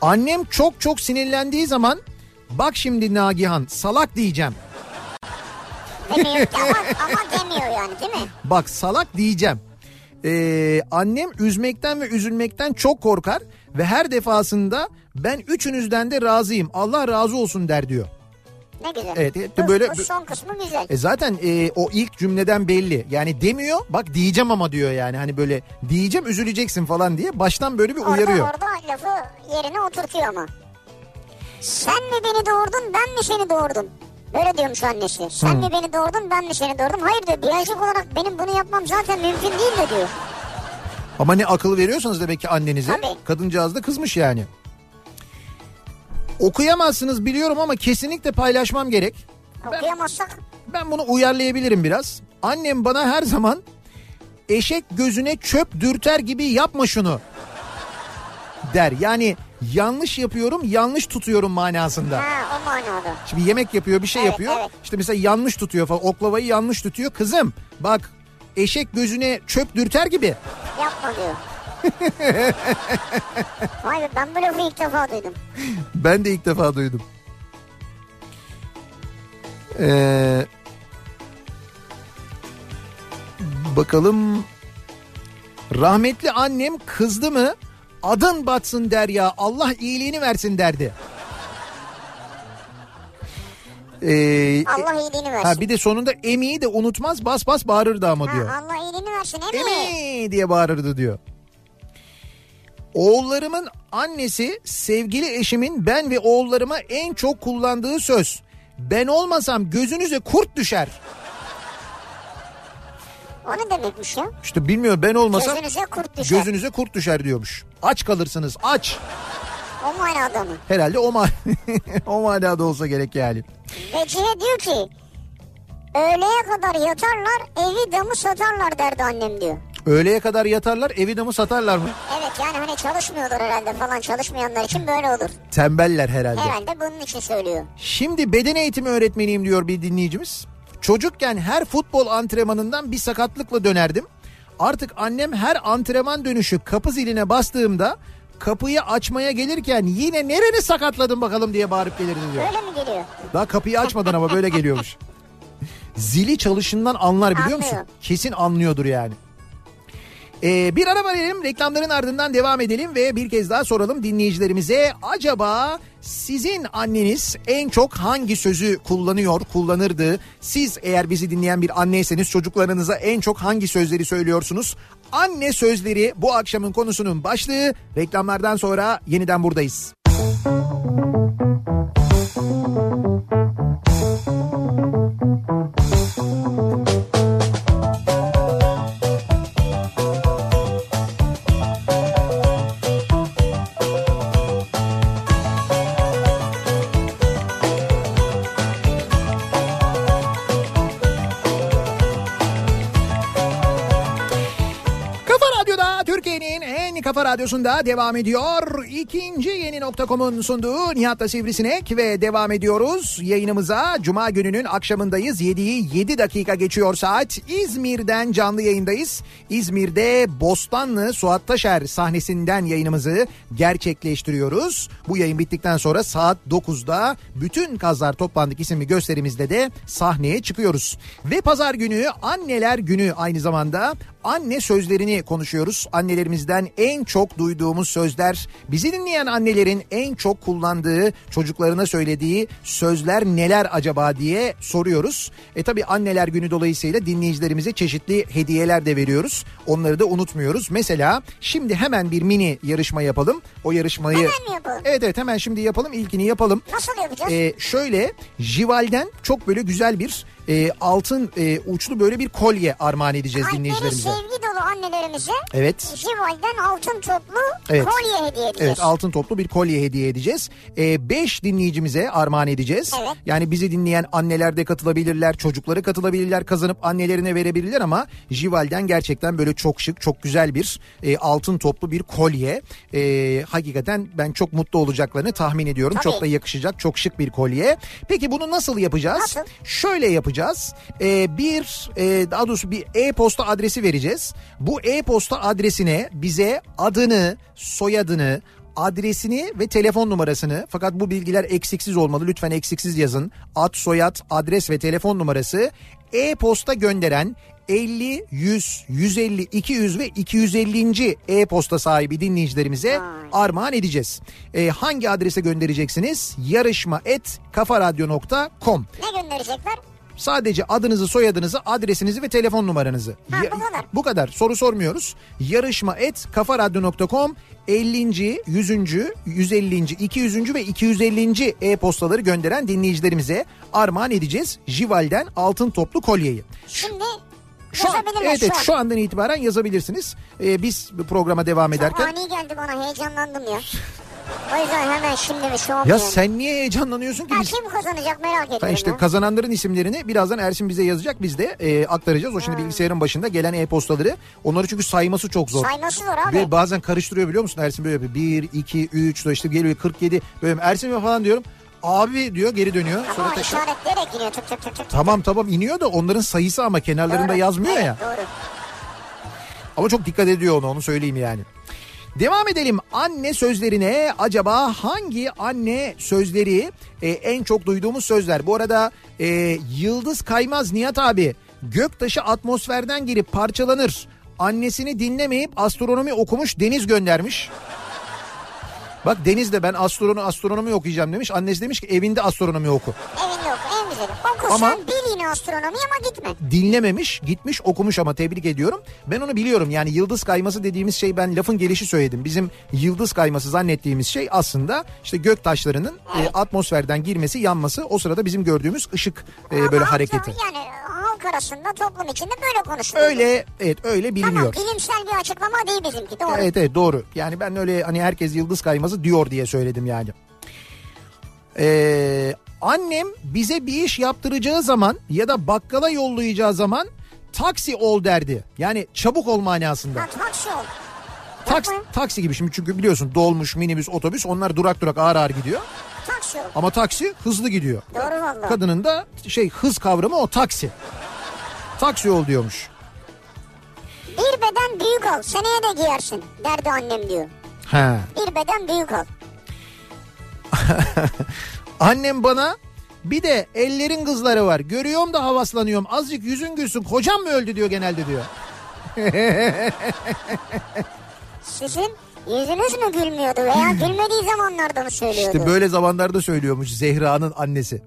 annem çok çok sinirlendiği zaman bak şimdi Nagihan salak diyeceğim.
Demiyor ama, [laughs] ama demiyor yani değil mi?
Bak salak diyeceğim. Ee, annem üzmekten ve üzülmekten çok korkar ve her defasında ben üçünüzden de razıyım Allah razı olsun der diyor.
Ne güzel.
Evet,
bu,
böyle-
bu son kısmı güzel.
E zaten e, o ilk cümleden belli. Yani demiyor bak diyeceğim ama diyor yani hani böyle diyeceğim üzüleceksin falan diye baştan böyle bir uyarıyor.
Orada orada lafı yerine oturtuyor ama. Sen mi beni doğurdun ben mi seni doğurdum? Böyle diyormuş annesi. Sen mi beni doğurdun ben mi seni doğurdum? Hayır diyor biyolojik olarak benim bunu yapmam zaten mümkün değil de diyor.
Ama ne akıl veriyorsanız demek ki annenize
Tabii.
kadıncağız da kızmış yani. Okuyamazsınız biliyorum ama kesinlikle paylaşmam gerek.
Okuyamazsak
Ben bunu uyarlayabilirim biraz. Annem bana her zaman eşek gözüne çöp dürter gibi yapma şunu der. Yani yanlış yapıyorum yanlış tutuyorum manasında.
ha o manada.
Şimdi yemek yapıyor bir şey
Evet,
yapıyor.
evet.
İşte mesela yanlış tutuyor falan oklavayı yanlış tutuyor. Kızım bak eşek gözüne çöp dürter gibi.
Yapma diyor. [laughs] Vay be ben bu lafı ilk defa duydum.
Ben de ilk defa duydum. Ee, bakalım. Rahmetli annem kızdı mı adın batsın der ya Allah iyiliğini versin derdi. Ee,
Allah iyiliğini versin.
ha bir de sonunda emiyi de unutmaz bas bas bağırırdı ama diyor.
Ha, Allah iyiliğini versin emi.
Emi diye bağırırdı diyor. Oğullarımın annesi sevgili eşimin ben ve oğullarıma en çok kullandığı söz. Ben olmasam gözünüze kurt düşer.
O ne demekmiş ya?
İşte bilmiyorum ben olmasam
Gözünüze kurt düşer.
gözünüze kurt düşer diyormuş. Aç kalırsınız aç.
O manada mı?
Herhalde o, ma [laughs] o manada olsa gerek yani.
Vecihe diyor ki öğleye kadar yatarlar evi damı satarlar derdi annem diyor.
Öğleye kadar yatarlar evi damı satarlar mı?
Evet yani hani çalışmıyordur herhalde falan çalışmayanlar için böyle olur.
Tembeller herhalde.
Herhalde bunun için söylüyor.
Şimdi beden eğitimi öğretmeniyim diyor bir dinleyicimiz. Çocukken her futbol antrenmanından bir sakatlıkla dönerdim. Artık annem her antrenman dönüşü kapı ziline bastığımda kapıyı açmaya gelirken yine nereni sakatladın bakalım diye bağırıp gelirdi diyor.
Öyle mi geliyor?
Daha kapıyı açmadan ama böyle geliyormuş. [laughs] Zili çalışından anlar biliyor musun?
Anlıyor.
Kesin anlıyordur yani. Ee, bir ara verelim reklamların ardından devam edelim ve bir kez daha soralım dinleyicilerimize acaba Sizin anneniz en çok hangi sözü kullanıyor, kullanırdı? Siz eğer bizi dinleyen bir anneyseniz çocuklarınıza en çok hangi sözleri söylüyorsunuz? Anne sözleri bu akşamın konusunun başlığı. Reklamlardan sonra yeniden buradayız. Kafa radyosunda devam ediyor. İkinci yeni nokta.com'un sunduğu Nihat'la Sivrisinek ve devam ediyoruz. Yayınımıza Cuma gününün akşamındayız. 7'yi 7 dakika geçiyor saat. İzmir'den canlı yayındayız. İzmir'de Bostanlı Suat Taşer sahnesinden yayınımızı gerçekleştiriyoruz. Bu yayın bittikten sonra saat 9'da bütün Kazlar Toplandık isimli gösterimizde de sahneye çıkıyoruz. Ve pazar günü anneler günü aynı zamanda anne sözlerini konuşuyoruz. Annelerimizden en çok duyduğumuz sözler, bizi dinleyen annelerin en çok kullandığı, çocuklarına söylediği sözler neler acaba diye soruyoruz. E tabi anneler günü dolayısıyla dinleyicilerimize çeşitli hediyeler de veriyoruz. Onları da unutmuyoruz. Mesela şimdi hemen bir mini yarışma yapalım. O yarışmayı...
Hemen mi yapalım?
Evet evet hemen şimdi yapalım. İlkini yapalım.
Nasıl yapacağız?
Ee, şöyle Jival'den çok böyle güzel bir e, altın e, uçlu böyle bir kolye armağan edeceğiz
Kalpleri
dinleyicilerimize.
sevgi dolu annelerimize
Evet.
Jival'den altın toplu
Evet.
kolye hediye edeceğiz.
Evet altın toplu bir kolye hediye edeceğiz. 5 dinleyicimize armağan edeceğiz.
Evet.
Yani bizi dinleyen anneler de katılabilirler, çocukları katılabilirler, kazanıp annelerine verebilirler ama Jival'den gerçekten böyle çok şık, çok güzel bir e, altın toplu bir kolye. E, hakikaten ben çok mutlu olacaklarını tahmin ediyorum.
Tabii.
Çok da yakışacak, çok şık bir kolye. Peki bunu nasıl yapacağız?
Nasıl?
Şöyle yapacağız. E, bir e, daha doğrusu bir e-posta adresi vereceğiz. Bu e-posta adresine bize adını, soyadını, adresini ve telefon numarasını fakat bu bilgiler eksiksiz olmalı lütfen eksiksiz yazın. Ad, soyad, adres ve telefon numarası e-posta gönderen 50, 100, 150, 200 ve 250. e-posta sahibi dinleyicilerimize armağan edeceğiz. E, hangi adrese göndereceksiniz? Yarışma et kafaradyo.com
Ne gönderecekler?
Sadece adınızı, soyadınızı, adresinizi ve telefon numaranızı.
Ha, bu kadar.
Bu kadar. Soru sormuyoruz. Yarışma et kafaradyo.com 50. 100. 150. 200. ve 250. e-postaları gönderen dinleyicilerimize armağan edeceğiz. Jival'den altın toplu kolyeyi.
Şimdi
Şu an, evet,
şu
evet
an.
şu andan itibaren yazabilirsiniz. Ee, biz programa devam
Çok
ederken.
ani geldi bana heyecanlandım ya. [laughs] O yüzden hemen şimdi mi şu an
Ya sen niye heyecanlanıyorsun ki?
Ya
Biz...
kim kazanacak merak ediyorum
Ha işte
ya.
kazananların isimlerini birazdan Ersin bize yazacak biz de e, aktaracağız. O şimdi bilgisayarın başında gelen e-postaları. Onları çünkü sayması çok zor.
Sayması zor abi.
Ve bazen karıştırıyor biliyor musun Ersin böyle yapıyor. 1, 2, 3 işte geliyor 47 böyle Ersin falan diyorum. Abi diyor geri dönüyor. Sonra
Ama
tekrar.
işaretleyerek iniyor tık tık tık tık.
Tamam tamam iniyor da onların sayısı ama kenarlarında
Doğru.
yazmıyor
Evet,
ya.
Doğru.
Ama çok dikkat ediyor ona onu söyleyeyim yani. Devam edelim anne sözlerine acaba hangi anne sözleri e, en çok duyduğumuz sözler? Bu arada e, Yıldız Kaymaz Nihat abi göktaşı atmosferden girip parçalanır. Annesini dinlemeyip astronomi okumuş Deniz göndermiş. Bak Deniz de ben astronomi, astronomi okuyacağım demiş. Annesi demiş ki evinde astronomi oku.
Evinde yok en güzeli. Oku
Ama-
sen bil yine astronomi ama gitme.
dinlememiş gitmiş okumuş ama tebrik ediyorum. Ben onu biliyorum yani yıldız kayması dediğimiz şey ben lafın gelişi söyledim. Bizim yıldız kayması zannettiğimiz şey aslında işte gök taşlarının e, atmosferden girmesi yanması o sırada bizim gördüğümüz ışık e,
Ama
böyle hareketi.
Yani halk arasında toplum içinde böyle konuşuluyor.
Öyle evet öyle
Tamam
biliniyor.
bilimsel bir açıklama değil bizimki doğru.
Evet evet doğru. Yani ben öyle hani herkes yıldız kayması diyor diye söyledim yani. Ee, annem bize bir iş yaptıracağı zaman ya da bakkala yollayacağı zaman taksi ol derdi. Yani çabuk ol manasında.
Ha taksi ol.
Taks, taksi gibi şimdi çünkü biliyorsun dolmuş, minibüs, otobüs onlar durak durak ağır ağır gidiyor.
Taksi.
Ama taksi hızlı gidiyor.
Doğru valla.
Kadının da şey hız kavramı o taksi. Taksi ol diyormuş.
Bir beden büyük al seneye de giyersin derdi annem diyor.
He.
Bir beden büyük al. [laughs]
Annem bana bir de ellerin kızları var. Görüyorum da havaslanıyorum. Azıcık yüzün gülsün. Kocam mı öldü diyor genelde diyor.
Sizin yüzünüz mü gülmüyordu veya [laughs] gülmediği zamanlarda mı söylüyordu?
İşte böyle zamanlarda söylüyormuş Zehra'nın annesi.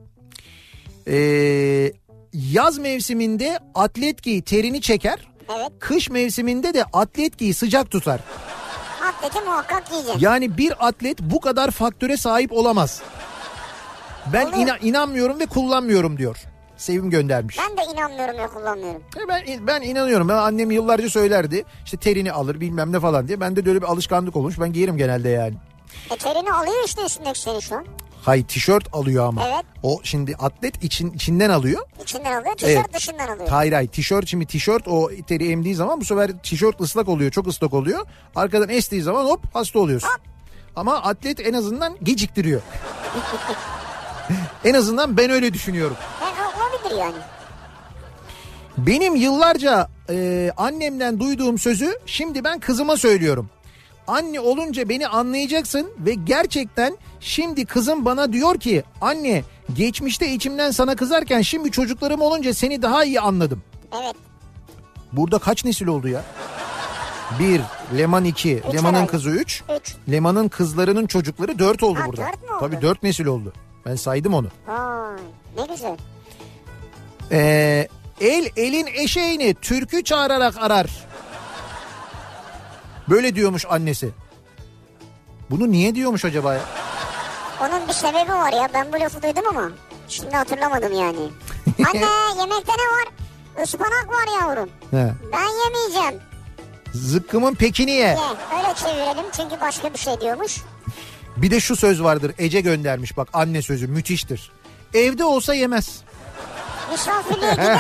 Ee, yaz mevsiminde atlet giy terini çeker.
Evet.
Kış mevsiminde de atlet giy sıcak tutar.
Atleti muhakkak giyeceksin.
Yani bir atlet bu kadar faktöre sahip olamaz. Ben ina- inanmıyorum ve kullanmıyorum diyor. Sevim göndermiş.
Ben de inanmıyorum ve kullanmıyorum.
E Ben ben inanıyorum. Ben annem yıllarca söylerdi. İşte terini alır bilmem ne falan diye. Bende de öyle bir alışkanlık olmuş. Ben giyerim genelde yani.
E terini alıyor işte üstündeki seni şu an.
Hay tişört alıyor ama.
Evet.
O şimdi atlet için içinden alıyor.
İçinden alıyor, tişört
Evet.
dışından alıyor.
Hayır hayır tişört şimdi tişört o teri emdiği zaman bu sefer tişört ıslak oluyor. Çok ıslak oluyor. Arkadan estiği zaman hop hasta oluyorsun.
Hop.
Ama atlet en azından geciktiriyor. [laughs] en azından ben öyle düşünüyorum.
Olabilir yani.
Benim yıllarca e, annemden duyduğum sözü şimdi ben kızıma söylüyorum. Anne olunca beni anlayacaksın ve gerçekten şimdi kızım bana diyor ki anne geçmişte içimden sana kızarken şimdi çocuklarım olunca seni daha iyi anladım.
Evet.
Burada kaç nesil oldu ya? Bir, Leman iki,
Üç
Leman'ın
herhalde.
kızı üç,
Üç.
Leman'ın kızlarının çocukları dört oldu
Ha,
burada.
dört mü oldu?
Tabii dört nesil oldu. Ben saydım onu.
Vay ne güzel.
Ee, el elin eşeğini türkü çağırarak arar. Böyle diyormuş annesi. Bunu niye diyormuş acaba ya?
Onun bir sebebi var ya ben bu lafı duydum ama şimdi hatırlamadım yani. [laughs] Anne yemekte ne var? Ispanak var yavrum.
He.
Ben yemeyeceğim.
Zıkkımın pekini ye.
Ye öyle çevirelim çünkü başka bir şey diyormuş.
Bir de şu söz vardır Ece göndermiş bak anne sözü müthiştir. Evde olsa yemez.
Misafirliğe gider.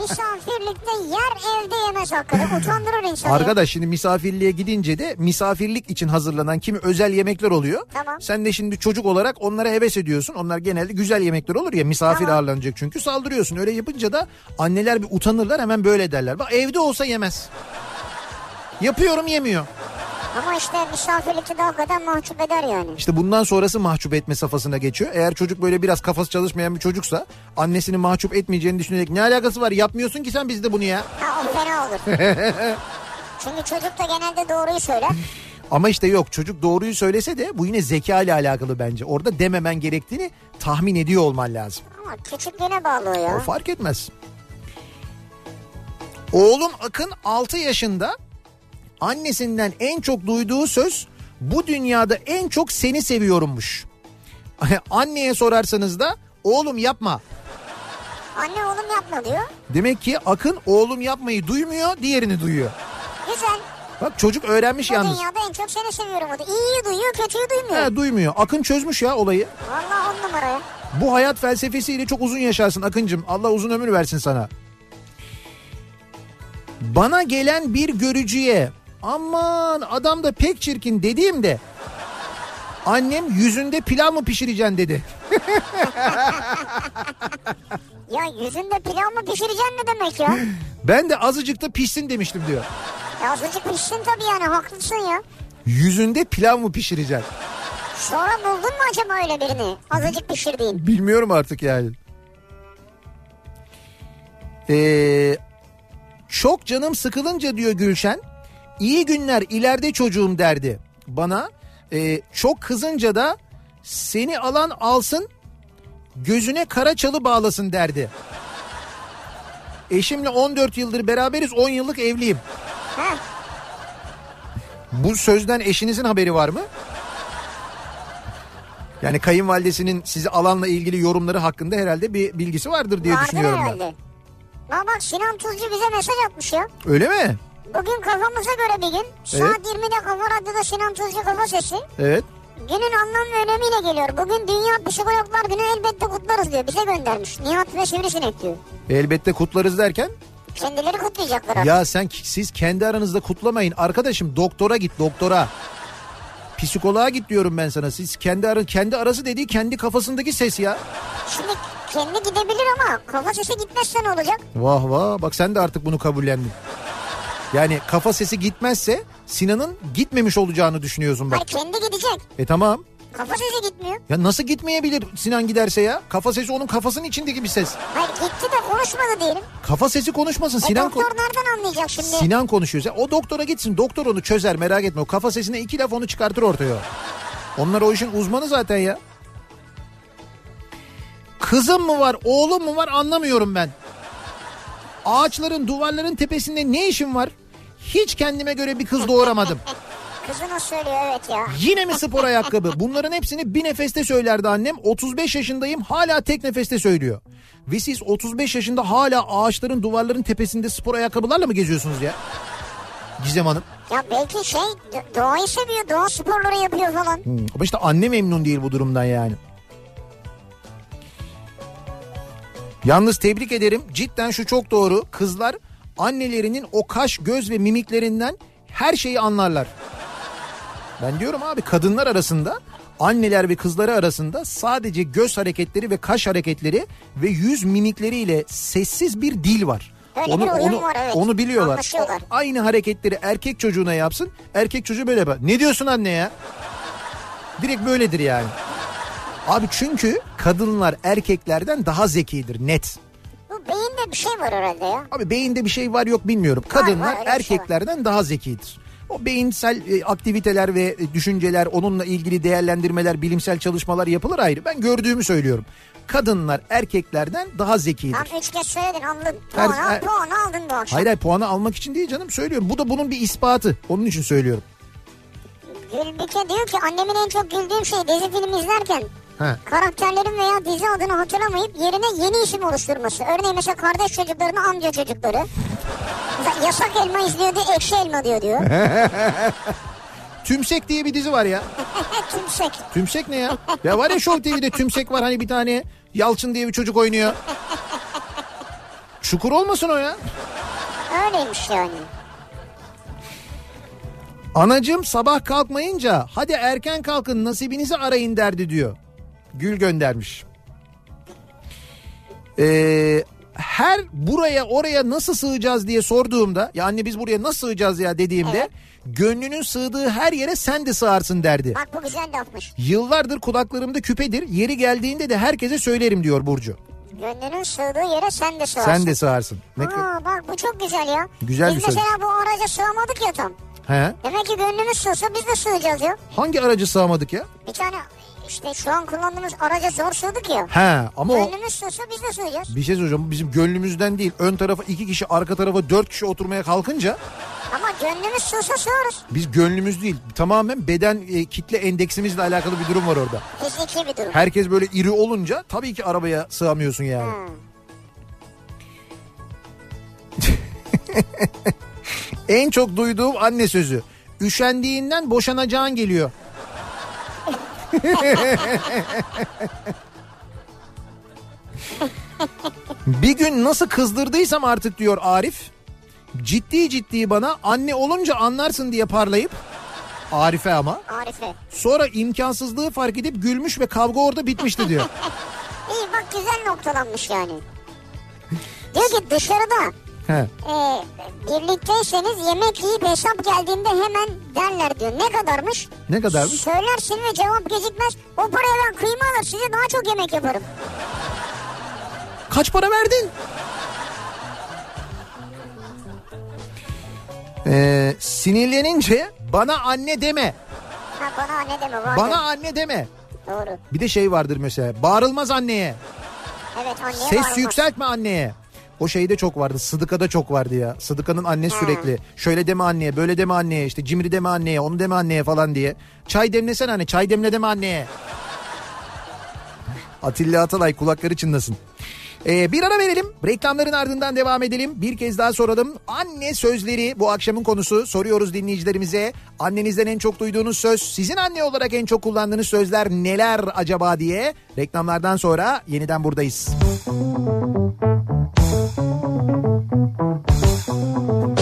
misafirlikte yer evde yemez hakikaten utandırır insanı.
Arkadaş şimdi misafirliğe gidince de misafirlik için hazırlanan kimi özel yemekler oluyor.
Tamam.
Sen de şimdi çocuk olarak onlara heves ediyorsun. Onlar genelde güzel yemekler olur ya misafir
Tamam.
ağırlanacak çünkü saldırıyorsun. Öyle yapınca da anneler bir utanırlar hemen böyle derler. Bak evde olsa yemez. Yapıyorum yemiyor.
Ama işte misafirlikte de hakikaten mahcup eder yani.
İşte bundan sonrası mahcup etme safhasına geçiyor. Eğer çocuk böyle biraz kafası çalışmayan bir çocuksa annesini mahcup etmeyeceğini düşünerek ne alakası var yapmıyorsun ki sen bizde bunu ya.
Ha o fena olur. [laughs] Çünkü çocuk da genelde doğruyu söyler. [laughs]
Ama işte yok çocuk doğruyu söylese de bu yine zeka ile alakalı bence. Orada dememen gerektiğini tahmin ediyor olman lazım.
Ama küçüklüğüne bağlı ya.
O fark etmez. Oğlum Akın 6 yaşında annesinden en çok duyduğu söz bu dünyada en çok seni seviyorummuş. [laughs] Anneye sorarsanız da oğlum yapma.
Anne oğlum yapma diyor.
Demek ki Akın oğlum yapmayı duymuyor diğerini duyuyor.
Güzel.
Bak çocuk öğrenmiş
Bu
yalnız.
dünyada en çok seni seviyorum o da. İyiyi duyuyor kötüyü duymuyor.
He, duymuyor. Akın çözmüş ya olayı.
Vallahi on numara ya.
Bu hayat felsefesiyle çok uzun yaşarsın Akıncım. Allah uzun ömür versin sana. Bana gelen bir görücüye aman adam da pek çirkin dediğimde annem yüzünde pilav mı pişireceksin dedi. [laughs]
Ya yüzünde pilav mı pişireceksin ne demek ya?
Ben de azıcık da pişsin demiştim diyor.
ya azıcık pişsin tabii yani haklısın ya.
Yüzünde pilav mı pişireceksin?
Sonra buldun mu acaba öyle birini? Azıcık pişirdiğin.
Bilmiyorum artık yani. Ee, çok canım sıkılınca diyor Gülşen. İyi günler ileride çocuğum derdi bana. Ee, çok kızınca da seni alan alsın gözüne kara çalı bağlasın derdi. Eşimle 14 yıldır beraberiz 10 yıllık evliyim.
Ha,
Bu sözden eşinizin haberi var mı? Yani kayınvalidesinin sizi alanla ilgili yorumları hakkında herhalde bir bilgisi vardır diye
vardır
düşünüyorum ben.
herhalde. Bak bak Sinan Tuzcu bize mesaj atmış ya.
Öyle mi?
Bugün kafamıza göre bir gün. Saat 20'de Kafa Radyo'da Sinan Tuzcu kafa sesi.
Evet.
Günün anlam ve önemiyle geliyor. Bugün Dünya Psikologlar Günü elbette kutlarız diyor. Bize göndermiş. Nihat ve Sivrisinek diyor.
Elbette kutlarız derken
Kendileri kutlayacaklar artık.
ya sen siz kendi aranızda kutlamayın arkadaşım doktora git doktora. Psikoloğa git diyorum ben sana. Siz kendi ara, kendi arası dediği kendi kafasındaki ses ya.
Şimdi kendi gidebilir ama kafa sesi gitmezse ne olacak?
Vah vah bak sen de artık bunu kabullendin. Yani kafa sesi gitmezse Sinan'ın gitmemiş olacağını düşünüyorsun bak.
Hayır kendi gidecek.
E tamam.
Kafa sesi gitmiyor.
Ya nasıl gitmeyebilir Sinan giderse ya? Kafa sesi onun kafasının içindeki bir ses.
Hayır gitti de konuşmadı diyelim.
Kafa sesi konuşmasın.
E
Sinan
doktor nereden anlayacak şimdi?
Sinan konuşuyor. Sen- O doktora gitsin. Doktor onu çözer merak etme. O kafa sesine iki laf onu çıkartır ortaya. Onlar o işin uzmanı zaten ya. Kızım mı var, oğlum mu var anlamıyorum ben. Ağaçların, duvarların tepesinde ne işim var? Hiç kendime göre bir kız doğuramadım. [laughs]
Kızına söylüyor evet ya.
Yine mi spor ayakkabı? Bunların hepsini bir nefeste söylerdi annem. 35 yaşındayım hala tek nefeste söylüyor. Ve siz 35 yaşında hala ağaçların duvarların tepesinde spor ayakkabılarla mı geziyorsunuz ya? Gizem Hanım.
Ya belki şey do- doğayı seviyor. Doğa sporları yapıyor falan.
Hmm, Ama işte anne memnun değil bu durumdan yani. Yalnız tebrik ederim. Cidden şu çok doğru. Kızlar annelerinin o kaş, göz ve mimiklerinden her şeyi anlarlar. Ben diyorum abi kadınlar arasında anneler ve kızları arasında sadece göz hareketleri ve kaş hareketleri ve yüz mimikleriyle sessiz bir dil var.
Öyle
onu onu
var, evet.
onu biliyorlar. Aynı hareketleri erkek çocuğuna yapsın. Erkek çocuğu böyle yapar. Ne diyorsun anne ya? Direkt böyledir yani. Abi çünkü kadınlar erkeklerden daha zekidir net.
Beyinde bir şey var herhalde ya.
Abi beyinde bir şey var yok bilmiyorum. Kadınlar
var, şey
erkeklerden daha zekidir. O beyinsel e, aktiviteler ve e, düşünceler, onunla ilgili değerlendirmeler, bilimsel çalışmalar yapılır ayrı. Ben gördüğümü söylüyorum. Kadınlar erkeklerden daha zekidir.
Tam üç kez söyledin anladın.
Her-
Puan, al,
her-
puan aldın bu akşam.
Hayır hayır puanı almak için değil canım söylüyorum. Bu da bunun bir ispatı. Onun için söylüyorum.
Gülbike diyor ki annemin en çok güldüğüm şey dizi film izlerken
Ha.
karakterlerin veya dizi adını hatırlamayıp yerine yeni isim oluşturması. Örneğin mesela kardeş çocuklarına amca çocukları. Mesela yasak elma izliyor diye ekşi elma diyor diyor. [laughs]
Tümsek diye bir dizi var ya. [laughs]
Tümsek.
Tümsek ne ya? Ya var ya Show TV'de Tümsek var hani bir tane Yalçın diye bir çocuk oynuyor. Çukur olmasın o ya.
Öyleymiş yani.
Anacığım sabah kalkmayınca hadi erken kalkın nasibinizi arayın derdi diyor. Gül göndermiş. Ee, her buraya oraya nasıl sığacağız diye sorduğumda ya anne biz buraya nasıl sığacağız ya dediğimde
Evet.
gönlünün sığdığı her yere sen de sığarsın derdi.
Bak bu güzel lafmış.
Yıllardır kulaklarımda küpedir yeri geldiğinde de herkese söylerim diyor Burcu.
Gönlünün sığdığı yere sen de sığarsın.
Sen de sığarsın. Ne
Aa, bak bu çok güzel ya.
Güzel
biz
bir söz.
mesela bu araca sığamadık ya tam.
He?
Demek ki gönlümüz sığsa biz de sığacağız ya.
Hangi aracı sığamadık ya?
Bir tane işte şu an kullandığımız araca zor sığdık ya.
He ama o
Gönlümüz sığsa biz de sığacağız.
bir şey söyleyeceğim bizim gönlümüzden değil ön tarafa iki kişi arka tarafa dört kişi oturmaya kalkınca
Ama gönlümüz sığsa sığarız.
biz gönlümüz değil tamamen beden e, kitle endeksimizle alakalı bir durum var orada.
Fiziki bir durum.
Herkes böyle iri olunca tabii ki arabaya sığamıyorsun yani.
Hmm. [laughs]
En çok duyduğum anne sözü. Üşendiğinden boşanacağın geliyor. [laughs] bir gün nasıl kızdırdıysam artık diyor Arif. Ciddi ciddi bana anne olunca anlarsın diye parlayıp Arif'e ama
Arife.
sonra imkansızlığı fark edip gülmüş ve kavga orada bitmişti diyor.
İyi bak güzel noktalanmış yani. Diyor ki dışarıda
He.
e, birlikteyseniz yemek yiyip hesap geldiğinde hemen derler diyor. Ne kadarmış?
Ne kadarmış?
Söylersin ve cevap gecikmez. O paraya ben kıyma alır size daha çok yemek yaparım.
Kaç para verdin? Ee, sinirlenince bana anne deme.
Ha bana anne deme vardır.
Bana anne deme.
Doğru.
Bir de şey vardır mesela. Bağırılmaz anneye.
Evet anneye
Ses
bağırmaz.
yükseltme anneye. O şeyde çok vardı. Sıdıka'da çok vardı ya. Sıdıka'nın annesi sürekli. Şöyle deme anneye, böyle deme anneye, işte cimri deme anneye, onu deme anneye falan diye. Çay demlesene anne, çay demle deme anneye. [laughs] Atilla Atalay kulakları çınlasın. Ee, bir ara verelim. Reklamların ardından devam edelim. Bir kez daha soralım. Anne sözleri bu akşamın konusu. Soruyoruz dinleyicilerimize. Annenizden en çok duyduğunuz söz, sizin anne olarak en çok kullandığınız sözler neler acaba diye. Reklamlardan sonra yeniden buradayız. Kafa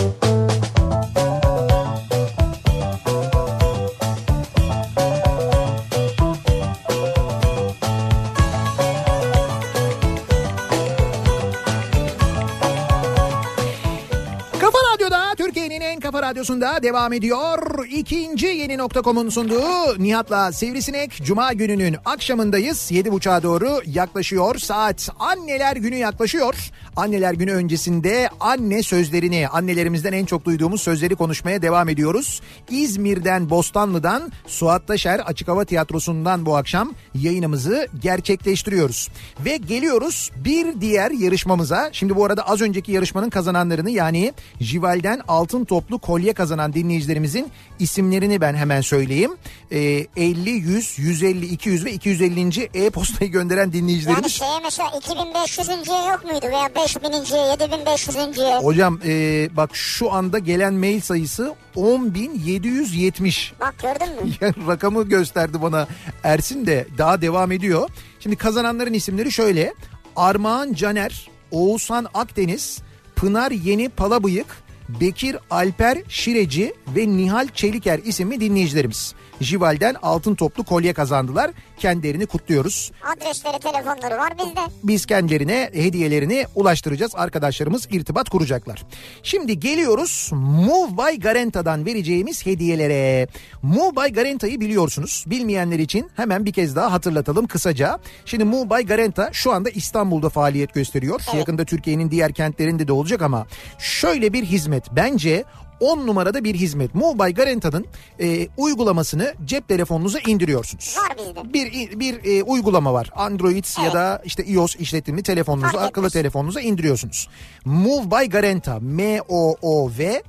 Radyosu'nda devam ediyor. İkinci yeni nokta.com'un sunduğu Nihat'la Sivrisinek. Cuma gününün akşamındayız. Yedi buçuğa doğru yaklaşıyor. Saat anneler günü yaklaşıyor. Anneler günü öncesinde anne sözlerini, annelerimizden en çok duyduğumuz sözleri konuşmaya devam ediyoruz. İzmir'den, Bostanlı'dan, Suat Taşer Açık Hava Tiyatrosu'ndan bu akşam yayınımızı gerçekleştiriyoruz. Ve geliyoruz bir diğer yarışmamıza. Şimdi bu arada az önceki yarışmanın kazananlarını yani Jival'den altın toplu kolye kazanan dinleyicilerimizin isimlerini ben hemen söyleyeyim. Ee, 50, 100, 150, 200 ve 250. e-postayı gönderen
Yani
dinleyicilerimiz.
şeye mesela 2500'üncüye yok muydu veya 5000'inciye 7500'üncüye?
Hocam e, bak şu anda gelen mail sayısı 10.770.
Bak gördün mü?
Yani [laughs] rakamı gösterdi bana Ersin de daha devam ediyor. Şimdi kazananların isimleri şöyle. Armağan Caner, Oğuzhan Akdeniz, Pınar Yeni Palabıyık, Bekir Alper Şireci ve Nihal Çeliker isimli dinleyicilerimiz. Jival'den altın toplu kolye kazandılar. Kendilerini kutluyoruz.
Adresleri telefonları var bizde.
Biz kendilerine hediyelerini ulaştıracağız. Arkadaşlarımız irtibat kuracaklar. Şimdi geliyoruz Move by Garanta'dan vereceğimiz hediyelere. Move by Garanta'yı biliyorsunuz. Bilmeyenler için hemen bir kez daha hatırlatalım kısaca. Şimdi Move by Garanta şu anda İstanbul'da faaliyet gösteriyor. Yakında Türkiye'nin diğer kentlerinde de olacak ama şöyle bir hizmet bence 10 numarada bir hizmet. Move by Garanta'nın e, uygulamasını cep telefonunuza indiriyorsunuz
Var bizde.
bir bir e, uygulama var. Android ya
Evet.
da işte iOS işletimli telefonunuza,
Fark
akıllı
etmez.
telefonunuza indiriyorsunuz. Move by Garanta, M O O V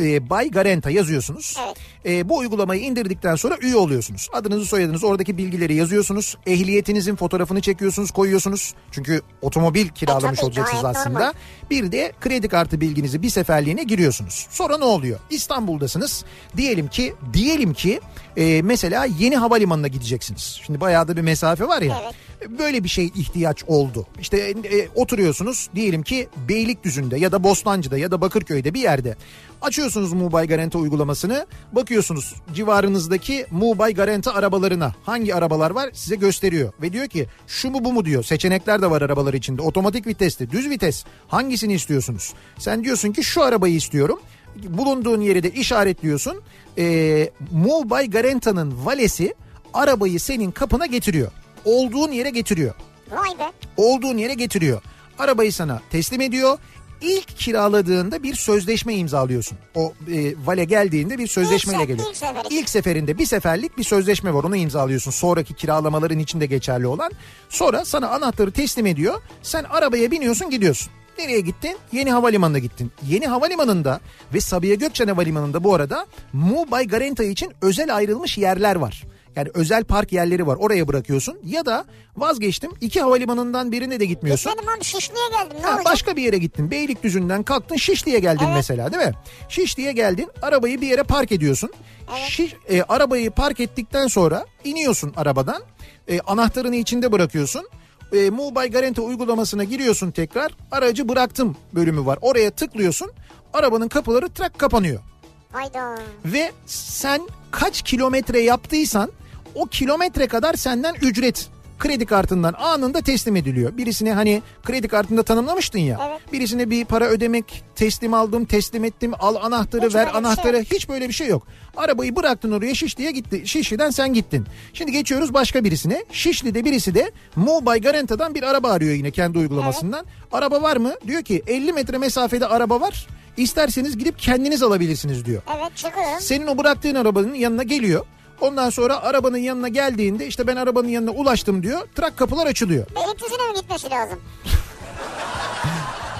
e, Bay Garanta yazıyorsunuz.
Evet.
E, bu uygulamayı indirdikten sonra üye oluyorsunuz. Adınızı soyadınızı oradaki bilgileri yazıyorsunuz. Ehliyetinizin fotoğrafını çekiyorsunuz koyuyorsunuz. Çünkü otomobil kiralamış
E, tabii,
olacaksınız
gayet
aslında.
normal.
Bir de kredi kartı bilginizi bir seferliğine giriyorsunuz. Sonra ne oluyor? İstanbul'dasınız. Diyelim ki diyelim ki e, mesela yeni havalimanına gideceksiniz. Şimdi bayağı da bir mesafe var ya.
Evet.
Böyle bir şey ihtiyaç oldu. İşte e, oturuyorsunuz diyelim ki Beylikdüzü'nde ya da Bostancı'da ya da Bakırköy'de bir yerde. Açıyorsunuz Mubay Garanta uygulamasını. Bakıyorsunuz civarınızdaki Mubay Garanta arabalarına hangi arabalar var size gösteriyor. Ve diyor ki şu mu bu mu diyor. Seçenekler de var arabalar içinde. Otomatik vitesli, düz vites. Hangisini istiyorsunuz? Sen diyorsun ki şu arabayı istiyorum. Bulunduğun yeri de işaretliyorsun. Ee, Mubay Garanta'nın valesi arabayı senin kapına getiriyor. Olduğun yere getiriyor.
Vay be.
Olduğun yere getiriyor. Arabayı sana teslim ediyor. İlk kiraladığında bir sözleşme imzalıyorsun. O e, vale geldiğinde bir sözleşmeyle
İlk
geliyor.
ilk seferi.
İlk seferinde bir seferlik bir sözleşme var onu imzalıyorsun. Sonraki kiralamaların içinde geçerli olan. Sonra sana anahtarı teslim ediyor. Sen arabaya biniyorsun gidiyorsun. Nereye gittin? Yeni Havalimanı'na gittin. Yeni Havalimanı'nda ve Sabiha Gökçen Havalimanı'nda bu arada Mu Bay Garanta için özel ayrılmış yerler var. Yani özel park yerleri var. Oraya bırakıyorsun. Ya da vazgeçtim. iki havalimanından birine de gitmiyorsun.
Gitmedim abi Şişli'ye geldim ne
Ha,
olacak?
başka bir yere gittin. Beylikdüzü'nden kalktın Şişli'ye geldin
Evet.
mesela değil mi? Şişli'ye geldin arabayı bir yere park ediyorsun. Şiş, e, arabayı park ettikten sonra iniyorsun arabadan. E, anahtarını içinde bırakıyorsun. E, Mobile Garanti uygulamasına giriyorsun tekrar. Aracı bıraktım bölümü var. Oraya tıklıyorsun. Arabanın kapıları trak kapanıyor.
Hayda.
Ve sen kaç kilometre yaptıysan o kilometre kadar senden ücret kredi kartından anında teslim ediliyor. Birisine hani kredi kartında tanımlamıştın ya.
Evet.
Birisine bir para ödemek, teslim aldım, teslim ettim, al anahtarı,
Hiç
ver
şey
anahtarı.
yok.
Hiç böyle bir şey yok. Arabayı bıraktın oraya Şişli'ye gitti. Şişli'den sen gittin. Şimdi geçiyoruz başka birisine. Şişli'de birisi de Mobile Garanta'dan bir araba arıyor yine kendi uygulamasından. Araba var mı? Diyor ki 50 metre mesafede araba var. İsterseniz gidip kendiniz alabilirsiniz diyor.
Evet çıkıyorum.
Senin o bıraktığın arabanın yanına geliyor. Ondan sonra arabanın yanına geldiğinde işte ben arabanın yanına ulaştım diyor. Trak kapılar açılıyor.
Beylikdüzü'ne mi gitmesi lazım? [laughs]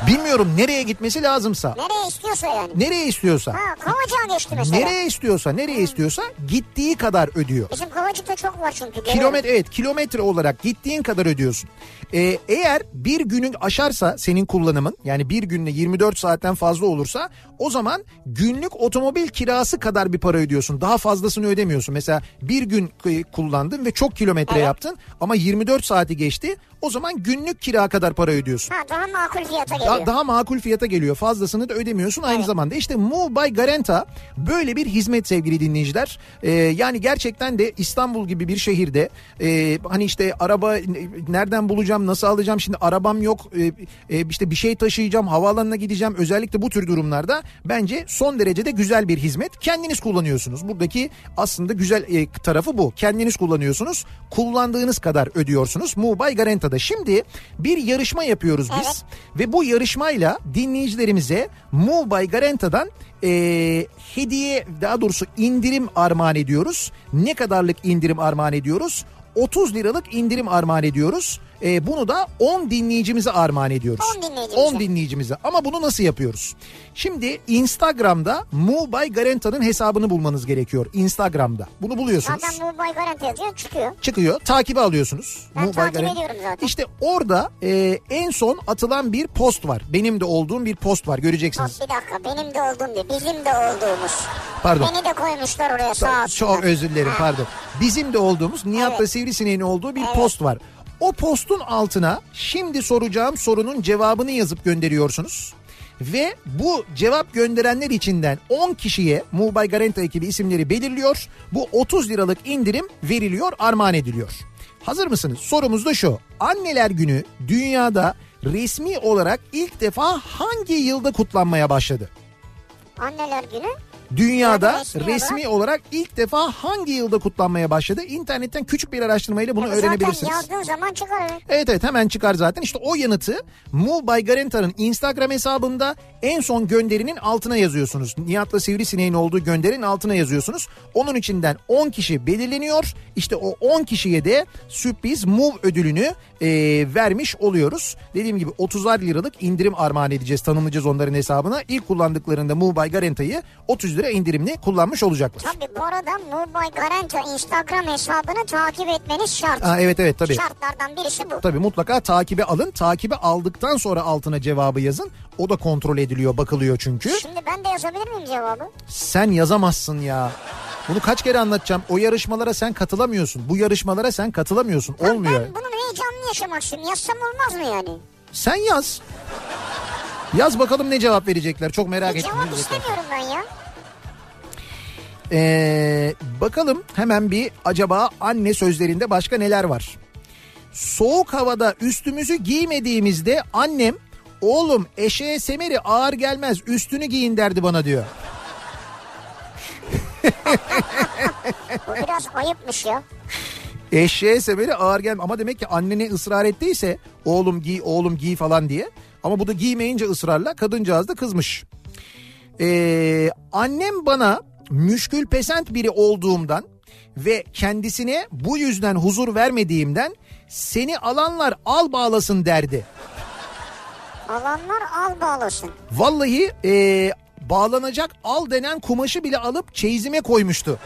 Bilmiyorum nereye gitmesi lazımsa.
Nereye istiyorsa yani.
Nereye istiyorsa.
Ha Kavacık'a geçti mesela.
Nereye istiyorsa, nereye istiyorsa gittiği kadar ödüyor.
Bizim Kavacık'ta çok var çünkü.
Kilometre evet kilometre olarak gittiğin kadar ödüyorsun. Ee, eğer bir günün aşarsa senin kullanımın yani bir günde 24 saatten fazla olursa o zaman günlük otomobil kirası kadar bir para ödüyorsun. Daha fazlasını ödemiyorsun. Mesela bir gün kullandın ve çok kilometre
Evet.
yaptın ama 24 saati geçti. O zaman günlük kira kadar para ödüyorsun.
Ha daha makul fiyata geliyor.
Da- daha makul fiyata geliyor. Fazlasını da ödemiyorsun aynı zamanda. İşte by Garanta böyle bir hizmet sevgili dinleyiciler. Ee, yani gerçekten de İstanbul gibi bir şehirde e, hani işte araba ne- nereden bulacağım, nasıl alacağım? Şimdi arabam yok. e, e, işte bir şey taşıyacağım, havaalanına gideceğim. Özellikle bu tür durumlarda bence son derecede güzel bir hizmet. Kendiniz kullanıyorsunuz. Buradaki aslında güzel e, tarafı bu. Kendiniz kullanıyorsunuz. Kullandığınız kadar ödüyorsunuz. By Garanta'da. Şimdi bir yarışma yapıyoruz biz.
Evet.
Ve bu yarışmayla dinleyicilerimize by Garanta'dan e, hediye daha doğrusu indirim armağan ediyoruz. Ne kadarlık indirim armağan ediyoruz? 30 liralık indirim armağan ediyoruz. E, bunu da 10 dinleyicimize armağan ediyoruz.
10 dinleyicimize.
10 dinleyicimize. Ama bunu nasıl yapıyoruz? Şimdi Instagram'da by Garanta'nın hesabını bulmanız gerekiyor. Instagram'da. Bunu buluyorsunuz
Zaten bu bay garanti yazıyor çıkıyor.
çıkıyor. Takibe alıyorsunuz.
Ben
by
takip
Garant-
ediyorum zaten.
İşte orada e, en son atılan bir post var. Benim de olduğum bir post var. Göreceksiniz.
Bak bir dakika benim de olduğum diye bizim de olduğumuz.
Pardon.
Beni de koymuşlar oraya sağ olsunlar.
Çok özür dilerim
Ha.
pardon. Bizim de olduğumuz Nihat'la
Evet.
Sivrisineğin olduğu bir
Evet.
post var. O postun altına şimdi soracağım sorunun cevabını yazıp gönderiyorsunuz. Ve bu cevap gönderenler içinden 10 kişiye Mubay Garanta ekibi isimleri belirliyor. Bu 30 liralık indirim veriliyor, armağan ediliyor. Hazır mısınız? Sorumuz da şu. Anneler günü dünyada resmi olarak ilk defa hangi yılda kutlanmaya başladı?
Anneler günü.
Dünyada
Resmi
olarak ilk defa hangi yılda kutlanmaya başladı? İnternetten küçük bir araştırmayla bunu
Ya
öğrenebilirsiniz.
Zaten yazdığın zaman çıkar. evet.
Evet hemen çıkar zaten. İşte o yanıtı Move by Garanta'nın Instagram hesabında en son gönderinin altına yazıyorsunuz. Nihat'la Sivrisineğin olduğu gönderinin altına yazıyorsunuz. Onun içinden 10 kişi belirleniyor. İşte o 10 kişiye de sürpriz Move ödülünü e, vermiş oluyoruz. Dediğim gibi 30'ar liralık indirim armağan edeceğiz. Tanımlayacağız onların hesabına. İlk kullandıklarında Move by Garanta'yı 30 lira indirimli kullanmış olacaklar.
Tabii bu arada Mobile Garanti Instagram hesabını takip etmeniz şart.
Ha, evet evet tabii.
Şartlardan birisi bu.
Tabii mutlaka takibe alın. Takibe aldıktan sonra altına cevabı yazın. O da kontrol ediliyor, bakılıyor çünkü.
Şimdi ben de yazabilir miyim cevabı?
Sen yazamazsın ya. Bunu kaç kere anlatacağım. O yarışmalara sen katılamıyorsun. Bu yarışmalara sen katılamıyorsun.
Ya
Olmuyor.
Ben bunun heyecanını yaşamak istiyorum. Yazsam olmaz mı yani?
Sen yaz. Yaz bakalım ne cevap verecekler. Çok merak
Bir
ettim.
cevap istemiyorum ben ya.
Ee, bakalım hemen bir acaba anne sözlerinde başka neler var? Soğuk havada üstümüzü giymediğimizde annem oğlum eşeğe semeri ağır gelmez üstünü giyin derdi bana diyor.
Bu biraz ayıpmış ya.
Eşeğe semeri ağır gelmez ama demek ki annene ısrar ettiyse oğlum giy oğlum giy falan diye. Ama bu da giymeyince ısrarla kadıncağız da kızmış. Ee, annem bana müşkül pesent biri olduğumdan ve kendisine bu yüzden huzur vermediğimden seni alanlar al bağlasın derdi.
Alanlar al bağlasın.
Vallahi ee, bağlanacak al denen kumaşı bile alıp çeyizime koymuştu.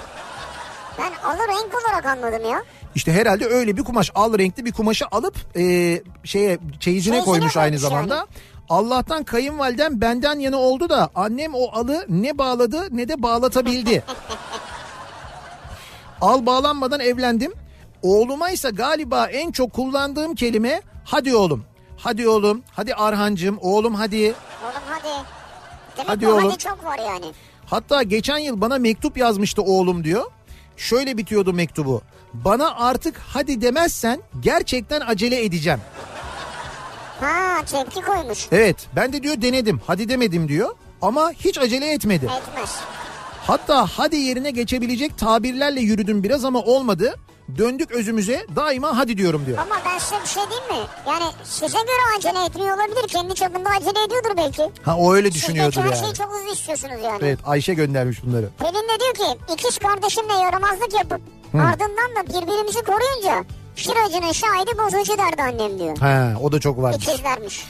Ben alı renk olarak anladım ya.
İşte herhalde öyle bir kumaş al renkli bir kumaşı alıp e, şeye çeyizine
Çeyizine
koymuş aynı zamanda.
yani.
Allah'tan kayınvalidem benden yana oldu da annem o alı ne bağladı ne de bağlatabildi. [laughs] al bağlanmadan evlendim. Oğluma ise galiba en çok kullandığım kelime hadi oğlum. Hadi oğlum, hadi Arhancığım, oğlum hadi.
Oğlum hadi. Demek
Hadi oğlum.
hadi çok var yani.
Hatta geçen yıl bana mektup yazmıştı oğlum diyor. Şöyle bitiyordu mektubu. Bana artık hadi demezsen gerçekten acele edeceğim.
Ha tepki koymuş.
Evet ben de diyor denedim hadi demedim diyor ama hiç acele etmedi.
Etmez.
Hatta hadi yerine geçebilecek tabirlerle yürüdüm biraz ama olmadı. Döndük özümüze daima hadi diyorum diyor.
Ama ben size bir şey diyeyim mi? Yani size göre acele etmiyor olabilir. Kendi çapında acele ediyordur belki.
Ha o öyle
Siz
düşünüyordur
belki her
yani.
şeyi çok hızlı istiyorsunuz yani.
Evet Ayşe göndermiş bunları.
Pelin de diyor ki ikiz kardeşimle yaramazlık yapıp ardından da birbirimizi koruyunca şıracının şahidi bozucu derdi annem diyor.
Ha o da çok varmış.
İkizlermiş.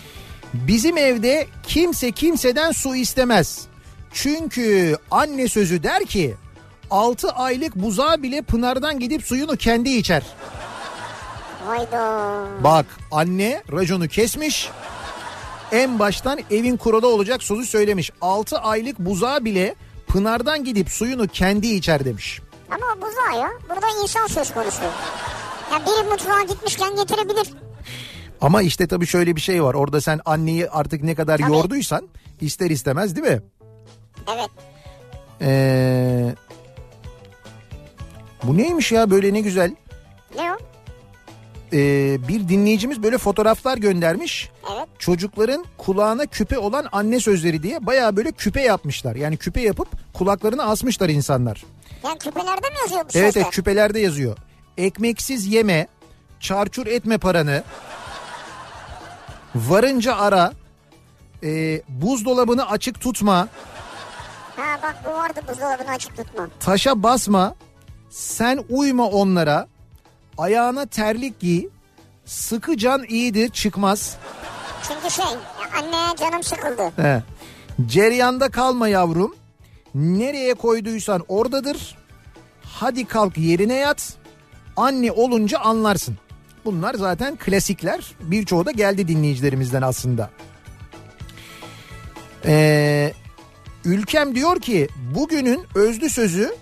Bizim evde kimse kimseden su istemez. Çünkü anne sözü der ki 6 aylık buzağı bile Pınar'dan gidip suyunu kendi içer.
Hayda.
Bak anne raconu kesmiş. En baştan evin kuralı olacak sözü söylemiş. 6 aylık buzağı bile Pınar'dan gidip suyunu kendi içer demiş.
Ama buzağı ya. Burada insan söz konusu. Ya biri mutfağa gitmişken getirebilir.
Ama işte tabii şöyle bir şey var. Orada sen anneyi artık ne kadar
Tabii.
yorduysan ister istemez değil mi?
Evet.
Ee, bu neymiş ya böyle ne güzel.
Ne o?
Ee, bir dinleyicimiz böyle fotoğraflar göndermiş.
Evet.
Çocukların kulağına küpe olan anne sözleri diye baya böyle küpe yapmışlar. Yani küpe yapıp kulaklarına asmışlar insanlar.
Yani küpelerde mi yazıyor bu
Evet
sözler?
evet küpelerde yazıyor. Ekmeksiz yeme, çarçur etme paranı, varınca ara, e, buzdolabını açık tutma,
Ha bak bu vardı buzdolabını açık tutma.
taşa basma, sen uyma onlara, ayağına terlik giy, sıkı can iyidir çıkmaz.
Çünkü şey ya anneye canım sıkıldı.
He. Ceryanda kalma yavrum, nereye koyduysan oradadır, hadi kalk yerine yat, anne olunca anlarsın. Bunlar zaten klasikler. Birçoğu da geldi dinleyicilerimizden aslında. Ee, ülkem diyor ki bugünün özlü sözü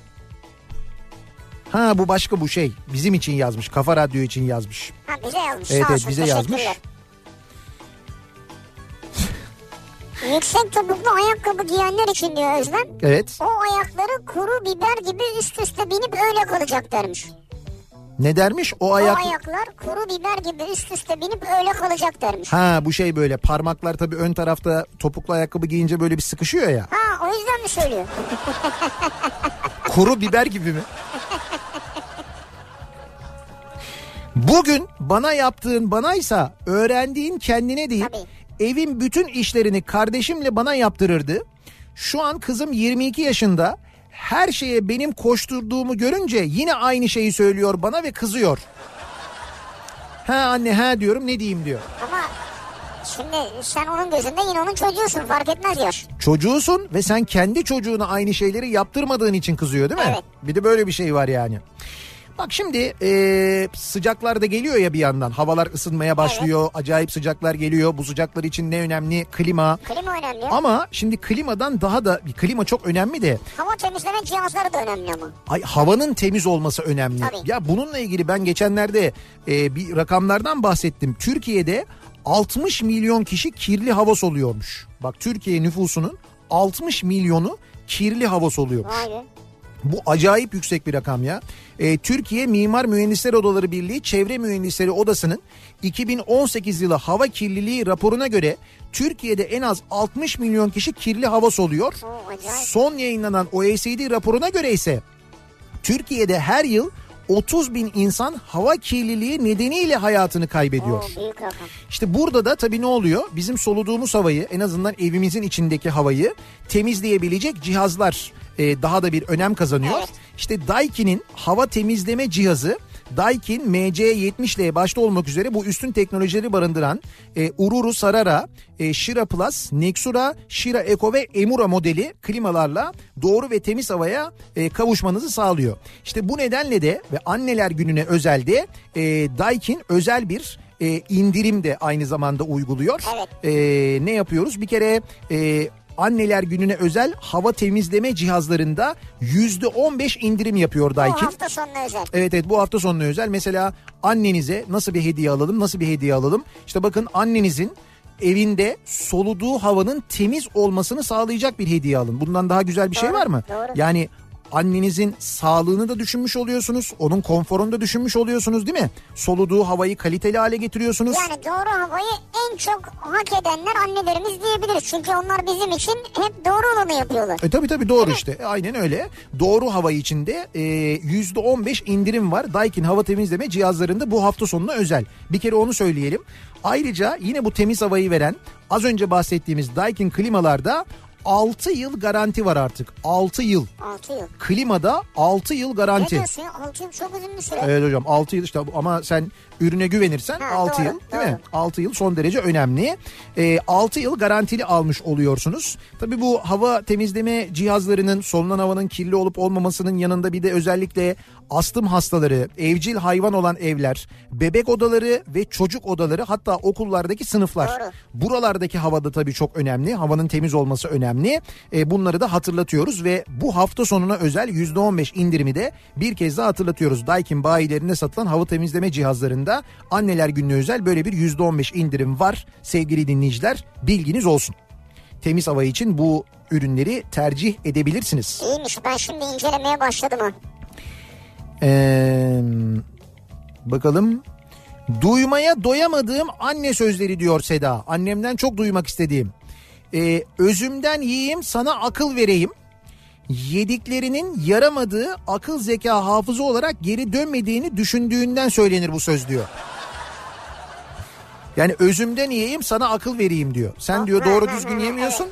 Ha bu başka bu şey. Bizim için yazmış. Kafa Radyo için yazmış.
Ha bize yazmış
Evet evet bize yazmış. [laughs]
Yüksek topuklu ayakkabı giyenler için diyor Özlem.
Evet.
O ayakları kuru biber gibi üst üste binip öyle kalacak dermiş.
Ne dermiş? O ayak...
O ayaklar kuru biber gibi üst üste binip öyle kalacak dermiş.
Ha bu şey böyle parmaklar tabii ön tarafta topuklu ayakkabı giyince böyle bir sıkışıyor ya.
Ha o yüzden mi söylüyor? [laughs]
Kuru biber gibi mi? Bugün bana yaptığın banaysa öğrendiğin kendine değil.
Tabii.
Evin bütün işlerini kardeşimle bana yaptırırdı. Şu an kızım 22 yaşında. Her şeye benim koşturduğumu görünce yine aynı şeyi söylüyor bana ve kızıyor. Ha anne ha diyorum ne diyeyim diyor.
Ama şimdi sen onun gözünde yine onun çocuğusun fark etmez yaş.
Çocuğusun ve sen kendi çocuğuna aynı şeyleri yaptırmadığın için kızıyor değil mi?
Evet.
Bir de böyle bir şey var yani. Bak şimdi e, sıcaklar da geliyor ya bir yandan. Havalar ısınmaya başlıyor. Acayip sıcaklar geliyor. Bu sıcaklar için ne önemli? Klima.
Klima önemli.
Ama şimdi klimadan daha da klima çok önemli de
Hava temizleme cihazları da önemli ama.
ay, havanın temiz olması önemli.
Tabii.
Ya bununla ilgili ben geçenlerde e, bir rakamlardan bahsettim. Türkiye'de 60 milyon kişi kirli hava soluyormuş. Bak Türkiye nüfusunun 60 milyonu kirli hava soluyormuş.
Vay be.
Bu acayip yüksek bir rakam ya. Ee, Türkiye Mimar Mühendisler Odaları Birliği Çevre Mühendisleri Odası'nın 2018 yılı hava kirliliği raporuna göre Türkiye'de en az 60 milyon kişi kirli hava soluyor. Son yayınlanan OECD raporuna göre ise Türkiye'de her yıl 30 bin insan hava kirliliği nedeniyle hayatını kaybediyor.
Oo.
İşte burada da tabii ne oluyor? Bizim soluduğumuz havayı en azından evimizin içindeki havayı temizleyebilecek cihazlar e, daha da bir önem kazanıyor.
Evet.
İşte Daikin'in hava temizleme cihazı Daikin MC70L başta olmak üzere bu üstün teknolojileri barındıran e, Ururu Sarara, e, Shira Plus, Nexura, Shira Eco ve Emura modeli klimalarla doğru ve temiz havaya e, kavuşmanızı sağlıyor. İşte bu nedenle de ve anneler gününe özelde e, Daikin özel bir e, indirim de aynı zamanda uyguluyor.
Evet.
E, ne yapıyoruz? Bir kere e, anneler gününe özel hava temizleme cihazlarında %15 indirim yapıyor
Bu
Daikin.
hafta sonuna özel.
Evet evet bu hafta sonuna özel. Mesela annenize nasıl bir hediye alalım? Nasıl bir hediye alalım? İşte bakın annenizin evinde soluduğu havanın temiz olmasını sağlayacak bir hediye alın. Bundan daha güzel bir şey
Doğru,
var mı?
doğru.
Yani annenizin sağlığını da düşünmüş oluyorsunuz. Onun konforunu da düşünmüş oluyorsunuz değil mi? Soluduğu havayı kaliteli hale getiriyorsunuz.
Yani doğru havayı en çok hak edenler annelerimiz diyebiliriz. Çünkü onlar bizim için hep doğru olanı yapıyorlar.
E tabii tabii doğru işte. E, Aynen öyle. Doğru hava içinde e, %15 indirim var. Daikin hava temizleme cihazlarında bu hafta sonuna özel. Bir kere onu söyleyelim. Ayrıca yine bu temiz havayı veren az önce bahsettiğimiz Daikin klimalarda 6 yıl garanti var artık. 6 yıl.
6 yıl.
Klimada 6 yıl
Ne
garanti.
diyorsun ya? 6 yıl çok uzun bir süre.
Evet hocam 6 yıl işte ama sen ürüne güvenirsen
Ha,
6
doğru,
yıl değil mi?
doğru.
6 yıl son derece önemli. Ee, 6 yıl garantili almış oluyorsunuz. Tabii bu hava temizleme cihazlarının solunan havanın kirli olup olmamasının yanında bir de özellikle astım hastaları, evcil hayvan olan evler, bebek odaları ve çocuk odaları hatta okullardaki sınıflar.
Doğru.
Buralardaki havada tabii çok önemli. Havanın temiz olması önemli. E, bunları da hatırlatıyoruz ve bu hafta sonuna özel %15 indirimi de bir kez daha hatırlatıyoruz. Daikin bayilerinde satılan hava temizleme cihazlarında anneler gününe özel böyle bir %15 indirim var. Sevgili dinleyiciler bilginiz olsun. Temiz hava için bu ürünleri tercih edebilirsiniz.
İyiymiş ben şimdi incelemeye başladım ha.
Ee, bakalım. Duymaya doyamadığım anne sözleri diyor Seda. Annemden çok duymak istediğim. Ee, özümden yiyeyim sana akıl vereyim. Yediklerinin yaramadığı akıl zeka hafıza olarak geri dönmediğini düşündüğünden söylenir bu söz diyor. Yani özümden yiyeyim sana akıl vereyim diyor. Sen diyor doğru düzgün yemiyorsun.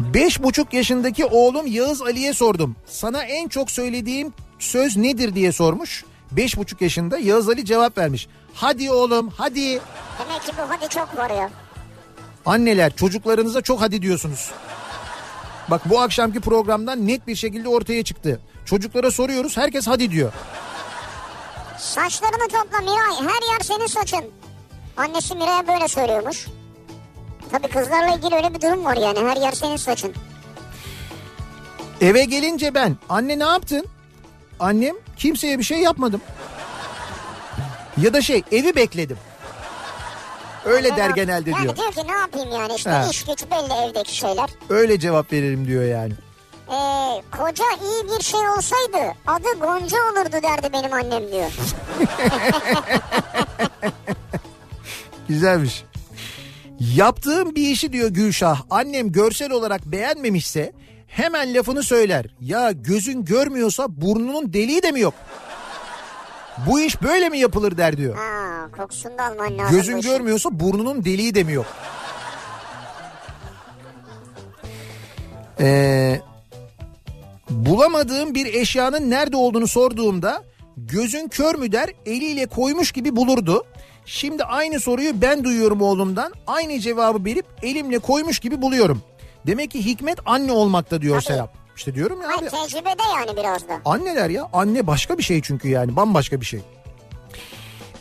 Beş buçuk yaşındaki oğlum Yağız Ali'ye sordum. Sana en çok söylediğim söz nedir diye sormuş. Beş buçuk yaşında Yağız Ali cevap vermiş. Hadi oğlum hadi.
Demek ki bu hadi çok varıyor.
Anneler çocuklarınıza çok hadi diyorsunuz. Bak bu akşamki programdan net bir şekilde ortaya çıktı. Çocuklara soruyoruz herkes hadi diyor.
Saçlarını topla Miray her yer senin saçın. Annesi Miray'a böyle söylüyormuş. Tabii kızlarla ilgili öyle bir durum var yani her yer senin saçın.
Eve gelince ben anne ne yaptın? Annem kimseye bir şey yapmadım. Ya da şey evi bekledim. Öyle der genelde
yani
diyor.
diyor ki ne yapayım yani işte
Ha.
iş güç belli evdeki şeyler.
Öyle cevap veririm diyor yani.
Ee, koca iyi bir şey olsaydı adı Gonca olurdu derdi benim annem diyor. [laughs]
Güzelmiş. Yaptığım bir işi diyor Gülşah annem görsel olarak beğenmemişse hemen lafını söyler. Ya gözün görmüyorsa burnunun deliği de mi yok? Bu iş böyle mi yapılır der diyor.
Ha kokusunu da alman lazım.
Gözün görmüyorsa burnunun deliği de mi yok? Ee, bulamadığım bir eşyanın nerede olduğunu sorduğumda gözün kör mü der eliyle koymuş gibi bulurdu. Şimdi aynı soruyu ben duyuyorum oğlumdan. Aynı cevabı verip elimle koymuş gibi buluyorum. Demek ki hikmet anne olmakta diyor
Tabii.
Serap. İşte diyorum ya abi.
Hayır tecrübede yani biraz da.
Anneler ya. Anne başka bir şey çünkü yani. Bambaşka bir şey.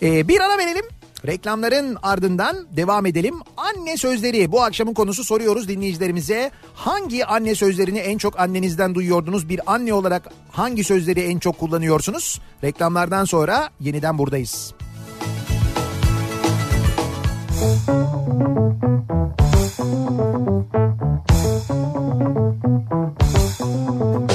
Ee, bir ara verelim. Reklamların ardından devam edelim. Anne sözleri bu akşamın konusu soruyoruz dinleyicilerimize. Hangi anne sözlerini en çok annenizden duyuyordunuz? Bir anne olarak hangi sözleri en çok kullanıyorsunuz? Reklamlardan sonra yeniden buradayız. Thank you.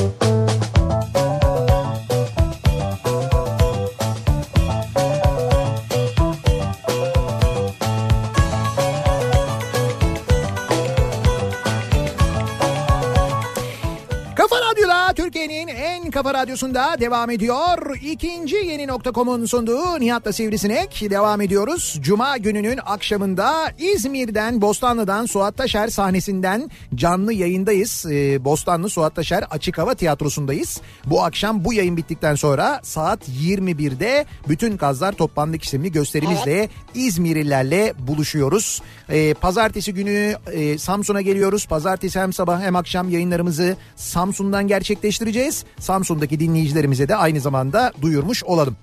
Kafa radyosunda devam ediyor. İkinci yeni nokta.com'un sunduğu Nihat'la Sivrisinek devam ediyoruz. Cuma gününün akşamında İzmir'den Bostanlı'dan Suat Taşer sahnesinden canlı yayındayız. Ee, Bostanlı Suat Taşer Açık Hava Tiyatrosu'ndayız. Bu akşam bu yayın bittikten sonra saat 21'de bütün Kazlar Toplandık isimli gösterimizle İzmirlilerle buluşuyoruz. Ee, pazartesi günü e, Samsun'a geliyoruz. Pazartesi hem sabah hem akşam yayınlarımızı Samsun'dan gerçekleştireceğiz. Samsun'daki dinleyicilerimize de aynı zamanda duyurmuş olalım.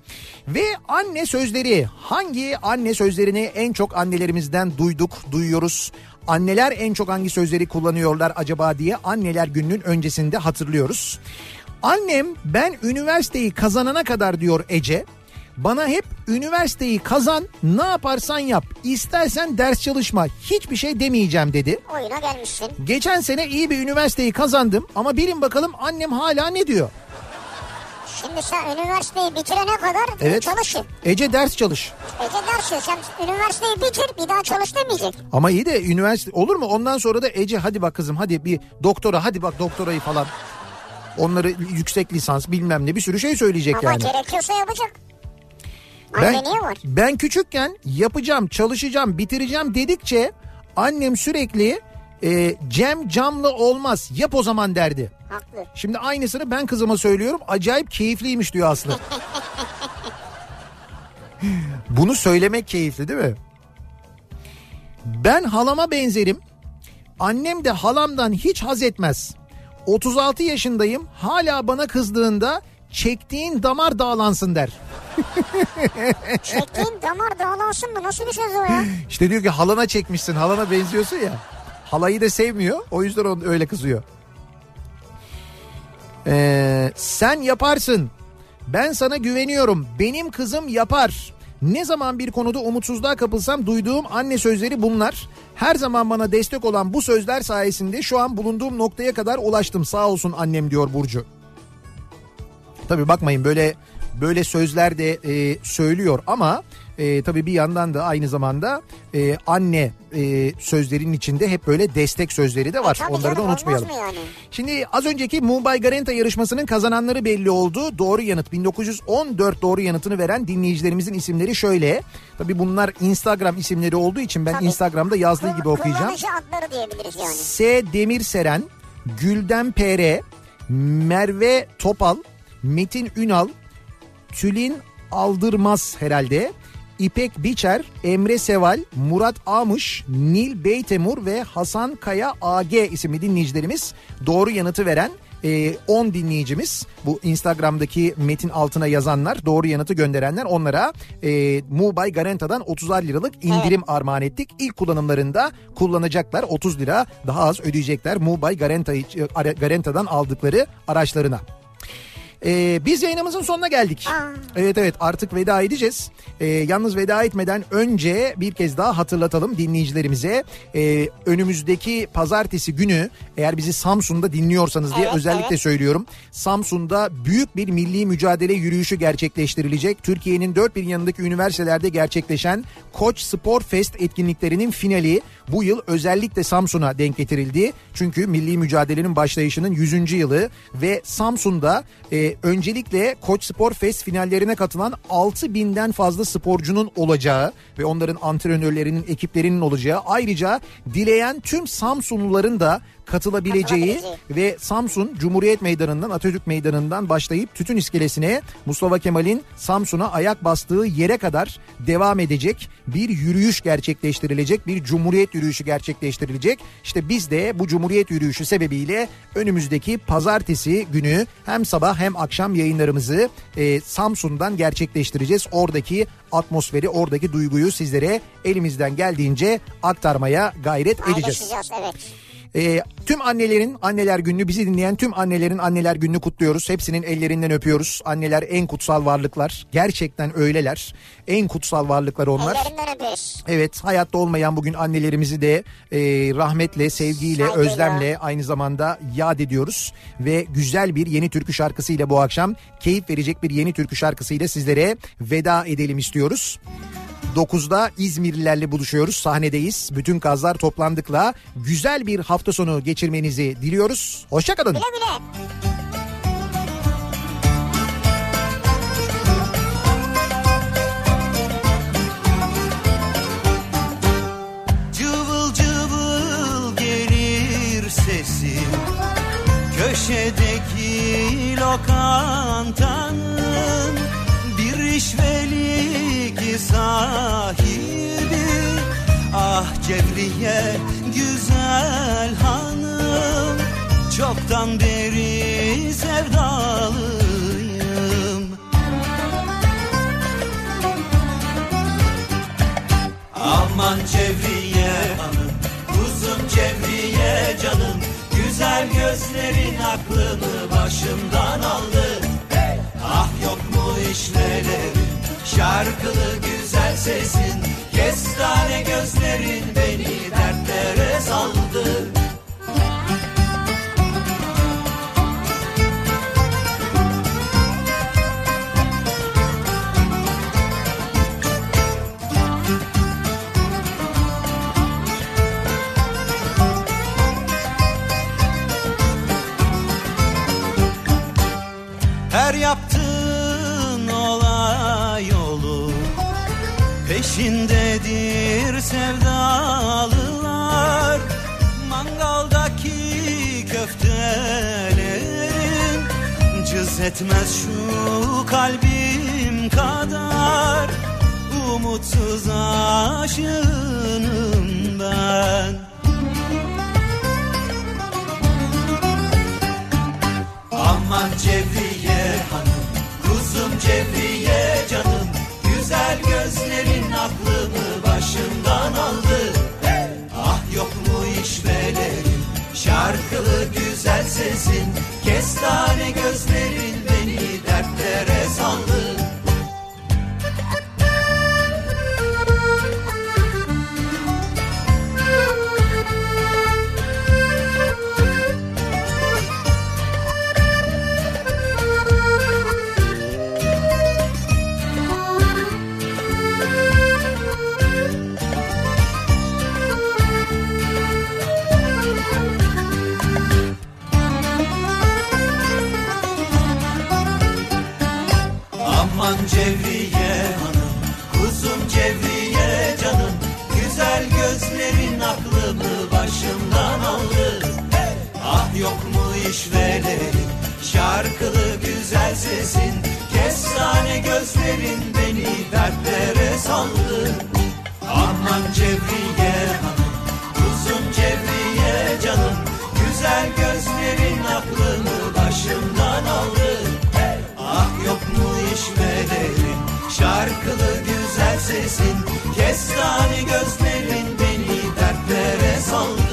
Ve anne sözleri hangi anne sözlerini en çok annelerimizden duyduk, duyuyoruz? Anneler en çok hangi sözleri kullanıyorlar acaba diye anneler gününün öncesinde hatırlıyoruz. Annem ben üniversiteyi kazanana kadar diyor Ece. Bana hep üniversiteyi kazan ne yaparsan yap istersen ders çalışma hiçbir şey demeyeceğim dedi.
Oyuna gelmişsin.
Geçen sene iyi bir üniversiteyi kazandım ama bilin bakalım annem hala ne diyor?
Şimdi sen üniversiteyi bitirene kadar
Evet.
çalışın.
Ece ders çalış.
Ece dersin sen üniversiteyi bitir bir daha çalış demeyecek.
Ama iyi de üniversite olur mu? Ondan sonra da Ece hadi bak kızım hadi bir doktora hadi bak doktorayı falan. Onları yüksek lisans bilmem ne bir sürü şey söyleyecek
Ama
yani.
gerekiyorsa yapacak. Anne
Ben,
niye var?
ben küçükken yapacağım, çalışacağım, bitireceğim dedikçe annem sürekli e, Cem camlı olmaz yap o zaman derdi.
Haklı.
Şimdi aynısını ben kızıma söylüyorum. Acayip keyifliymiş diyor Aslı. [laughs] Bunu söylemek keyifli değil mi? Ben halama benzerim. Annem de halamdan hiç haz etmez. 36 yaşındayım. Hala bana kızdığında çektiğin damar dağlansın der. [laughs]
Çektiğin damar dağlansın mı? Nasıl bir söz o ya? [laughs]
İşte diyor ki halana çekmişsin halana benziyorsun ya. Halayı da sevmiyor. O yüzden onu öyle kızıyor. Ee, sen yaparsın. Ben sana güveniyorum. Benim kızım yapar. Ne zaman bir konuda umutsuzluğa kapılsam duyduğum anne sözleri bunlar. Her zaman bana destek olan bu sözler sayesinde şu an bulunduğum noktaya kadar ulaştım. Sağ olsun annem diyor Burcu. Tabii bakmayın böyle böyle sözler de e, söylüyor ama e, tabii bir yandan da aynı zamanda e, anne e, sözlerinin içinde hep böyle destek sözleri de var.
E,
Onları da unutmayalım.
yani?
Şimdi az önceki Mumbai Garanta yarışmasının kazananları belli oldu. Doğru yanıt 1914 doğru yanıtını veren dinleyicilerimizin isimleri şöyle. Tabii bunlar Instagram isimleri olduğu için ben
Tabii.
Instagram'da yazdığı gibi
Kul-
okuyacağım.
Adları diyebiliriz yani.
S. Demirseren, Gülden PR, Merve Topal, Metin Ünal, Tülin Aldırmaz herhalde. İpek Biçer, Emre Seval, Murat Amış, Nil Beytemur ve Hasan Kaya AG isimli dinleyicilerimiz doğru yanıtı veren e, 10 dinleyicimiz bu Instagram'daki metin altına yazanlar doğru yanıtı gönderenler onlara e, Mubay Garanta'dan 30'ar liralık indirim armağan ettik. İlk kullanımlarında kullanacaklar 30 lira daha az ödeyecekler Mubay Garanta, Garanta'dan aldıkları araçlarına. Ee, biz yayınımızın sonuna geldik.
Aa.
Evet evet artık veda edeceğiz. Ee, yalnız veda etmeden önce bir kez daha hatırlatalım dinleyicilerimize. Ee, önümüzdeki pazartesi günü eğer bizi Samsun'da dinliyorsanız diye
Evet,
özellikle
evet.
söylüyorum. Samsun'da büyük bir milli mücadele yürüyüşü gerçekleştirilecek. Türkiye'nin dört bir yanındaki üniversitelerde gerçekleşen Koç Spor Fest etkinliklerinin finali bu yıl özellikle Samsun'a denk getirildi. Çünkü milli mücadelenin başlayışının 100. yılı ve Samsun'da e, öncelikle Koç Spor Fest finallerine katılan 6000'den fazla sporcunun olacağı ve onların antrenörlerinin, ekiplerinin olacağı. Ayrıca dileyen tüm Samsunluların da katılabileceği ve Samsun Cumhuriyet Meydanı'ndan Atatürk Meydanı'ndan başlayıp Tütün İskelesi'ne Mustafa Kemal'in Samsun'a ayak bastığı yere kadar devam edecek bir yürüyüş gerçekleştirilecek bir Cumhuriyet yürüyüşü gerçekleştirilecek. İşte biz de bu Cumhuriyet yürüyüşü sebebiyle önümüzdeki pazartesi günü hem sabah hem akşam yayınlarımızı e, Samsun'dan gerçekleştireceğiz. Oradaki atmosferi oradaki duyguyu sizlere elimizden geldiğince aktarmaya gayret edeceğiz.
Evet.
Ee, tüm annelerin anneler gününü bizi dinleyen tüm annelerin anneler gününü kutluyoruz. Hepsinin ellerinden öpüyoruz. Anneler en kutsal varlıklar. Gerçekten öyleler. En kutsal varlıklar onlar.
Ellerinden.
Evet hayatta olmayan bugün annelerimizi de e, rahmetle, sevgiyle,
Saygıyla.
özlemle aynı zamanda yad ediyoruz. Ve güzel bir yeni türkü şarkısıyla bu akşam keyif verecek bir yeni türkü şarkısıyla sizlere veda edelim istiyoruz. 9'da İzmirlilerle buluşuyoruz. Sahnedeyiz. Bütün kazlar toplandıkla güzel bir hafta sonu geçirmenizi diliyoruz. Hoşçakalın.
Güle güle.
Köşedeki lokantanın sahibi Ah Cevriye güzel hanım Çoktan beri sevdalıyım. Aman Cevriye hanım, kuzum Cevriye canım Güzel gözlerin aklımı başımdan aldı. Ah yok mu işvelerin, şarkılı güzel sesin Kestane gözlerin beni dertlere saldı etmez şu kalbim kadar. Umutsuz aşığınım ben. Aman Cevriye hanım, kuzum Cevriye canım. Güzel gözlerin aklımı başımdan aldı. Ah yok mu işveren sesin Kestane gözlerin sesin Kestane gözlerin beni dertlere saldı. Aman Cevriye hanım, kuzum Cevriye canım Güzel gözlerin aklımı başımdan aldı. Ah yok mu işvelerin Şarkılı güzel sesin Kestane gözlerin beni dertlere saldı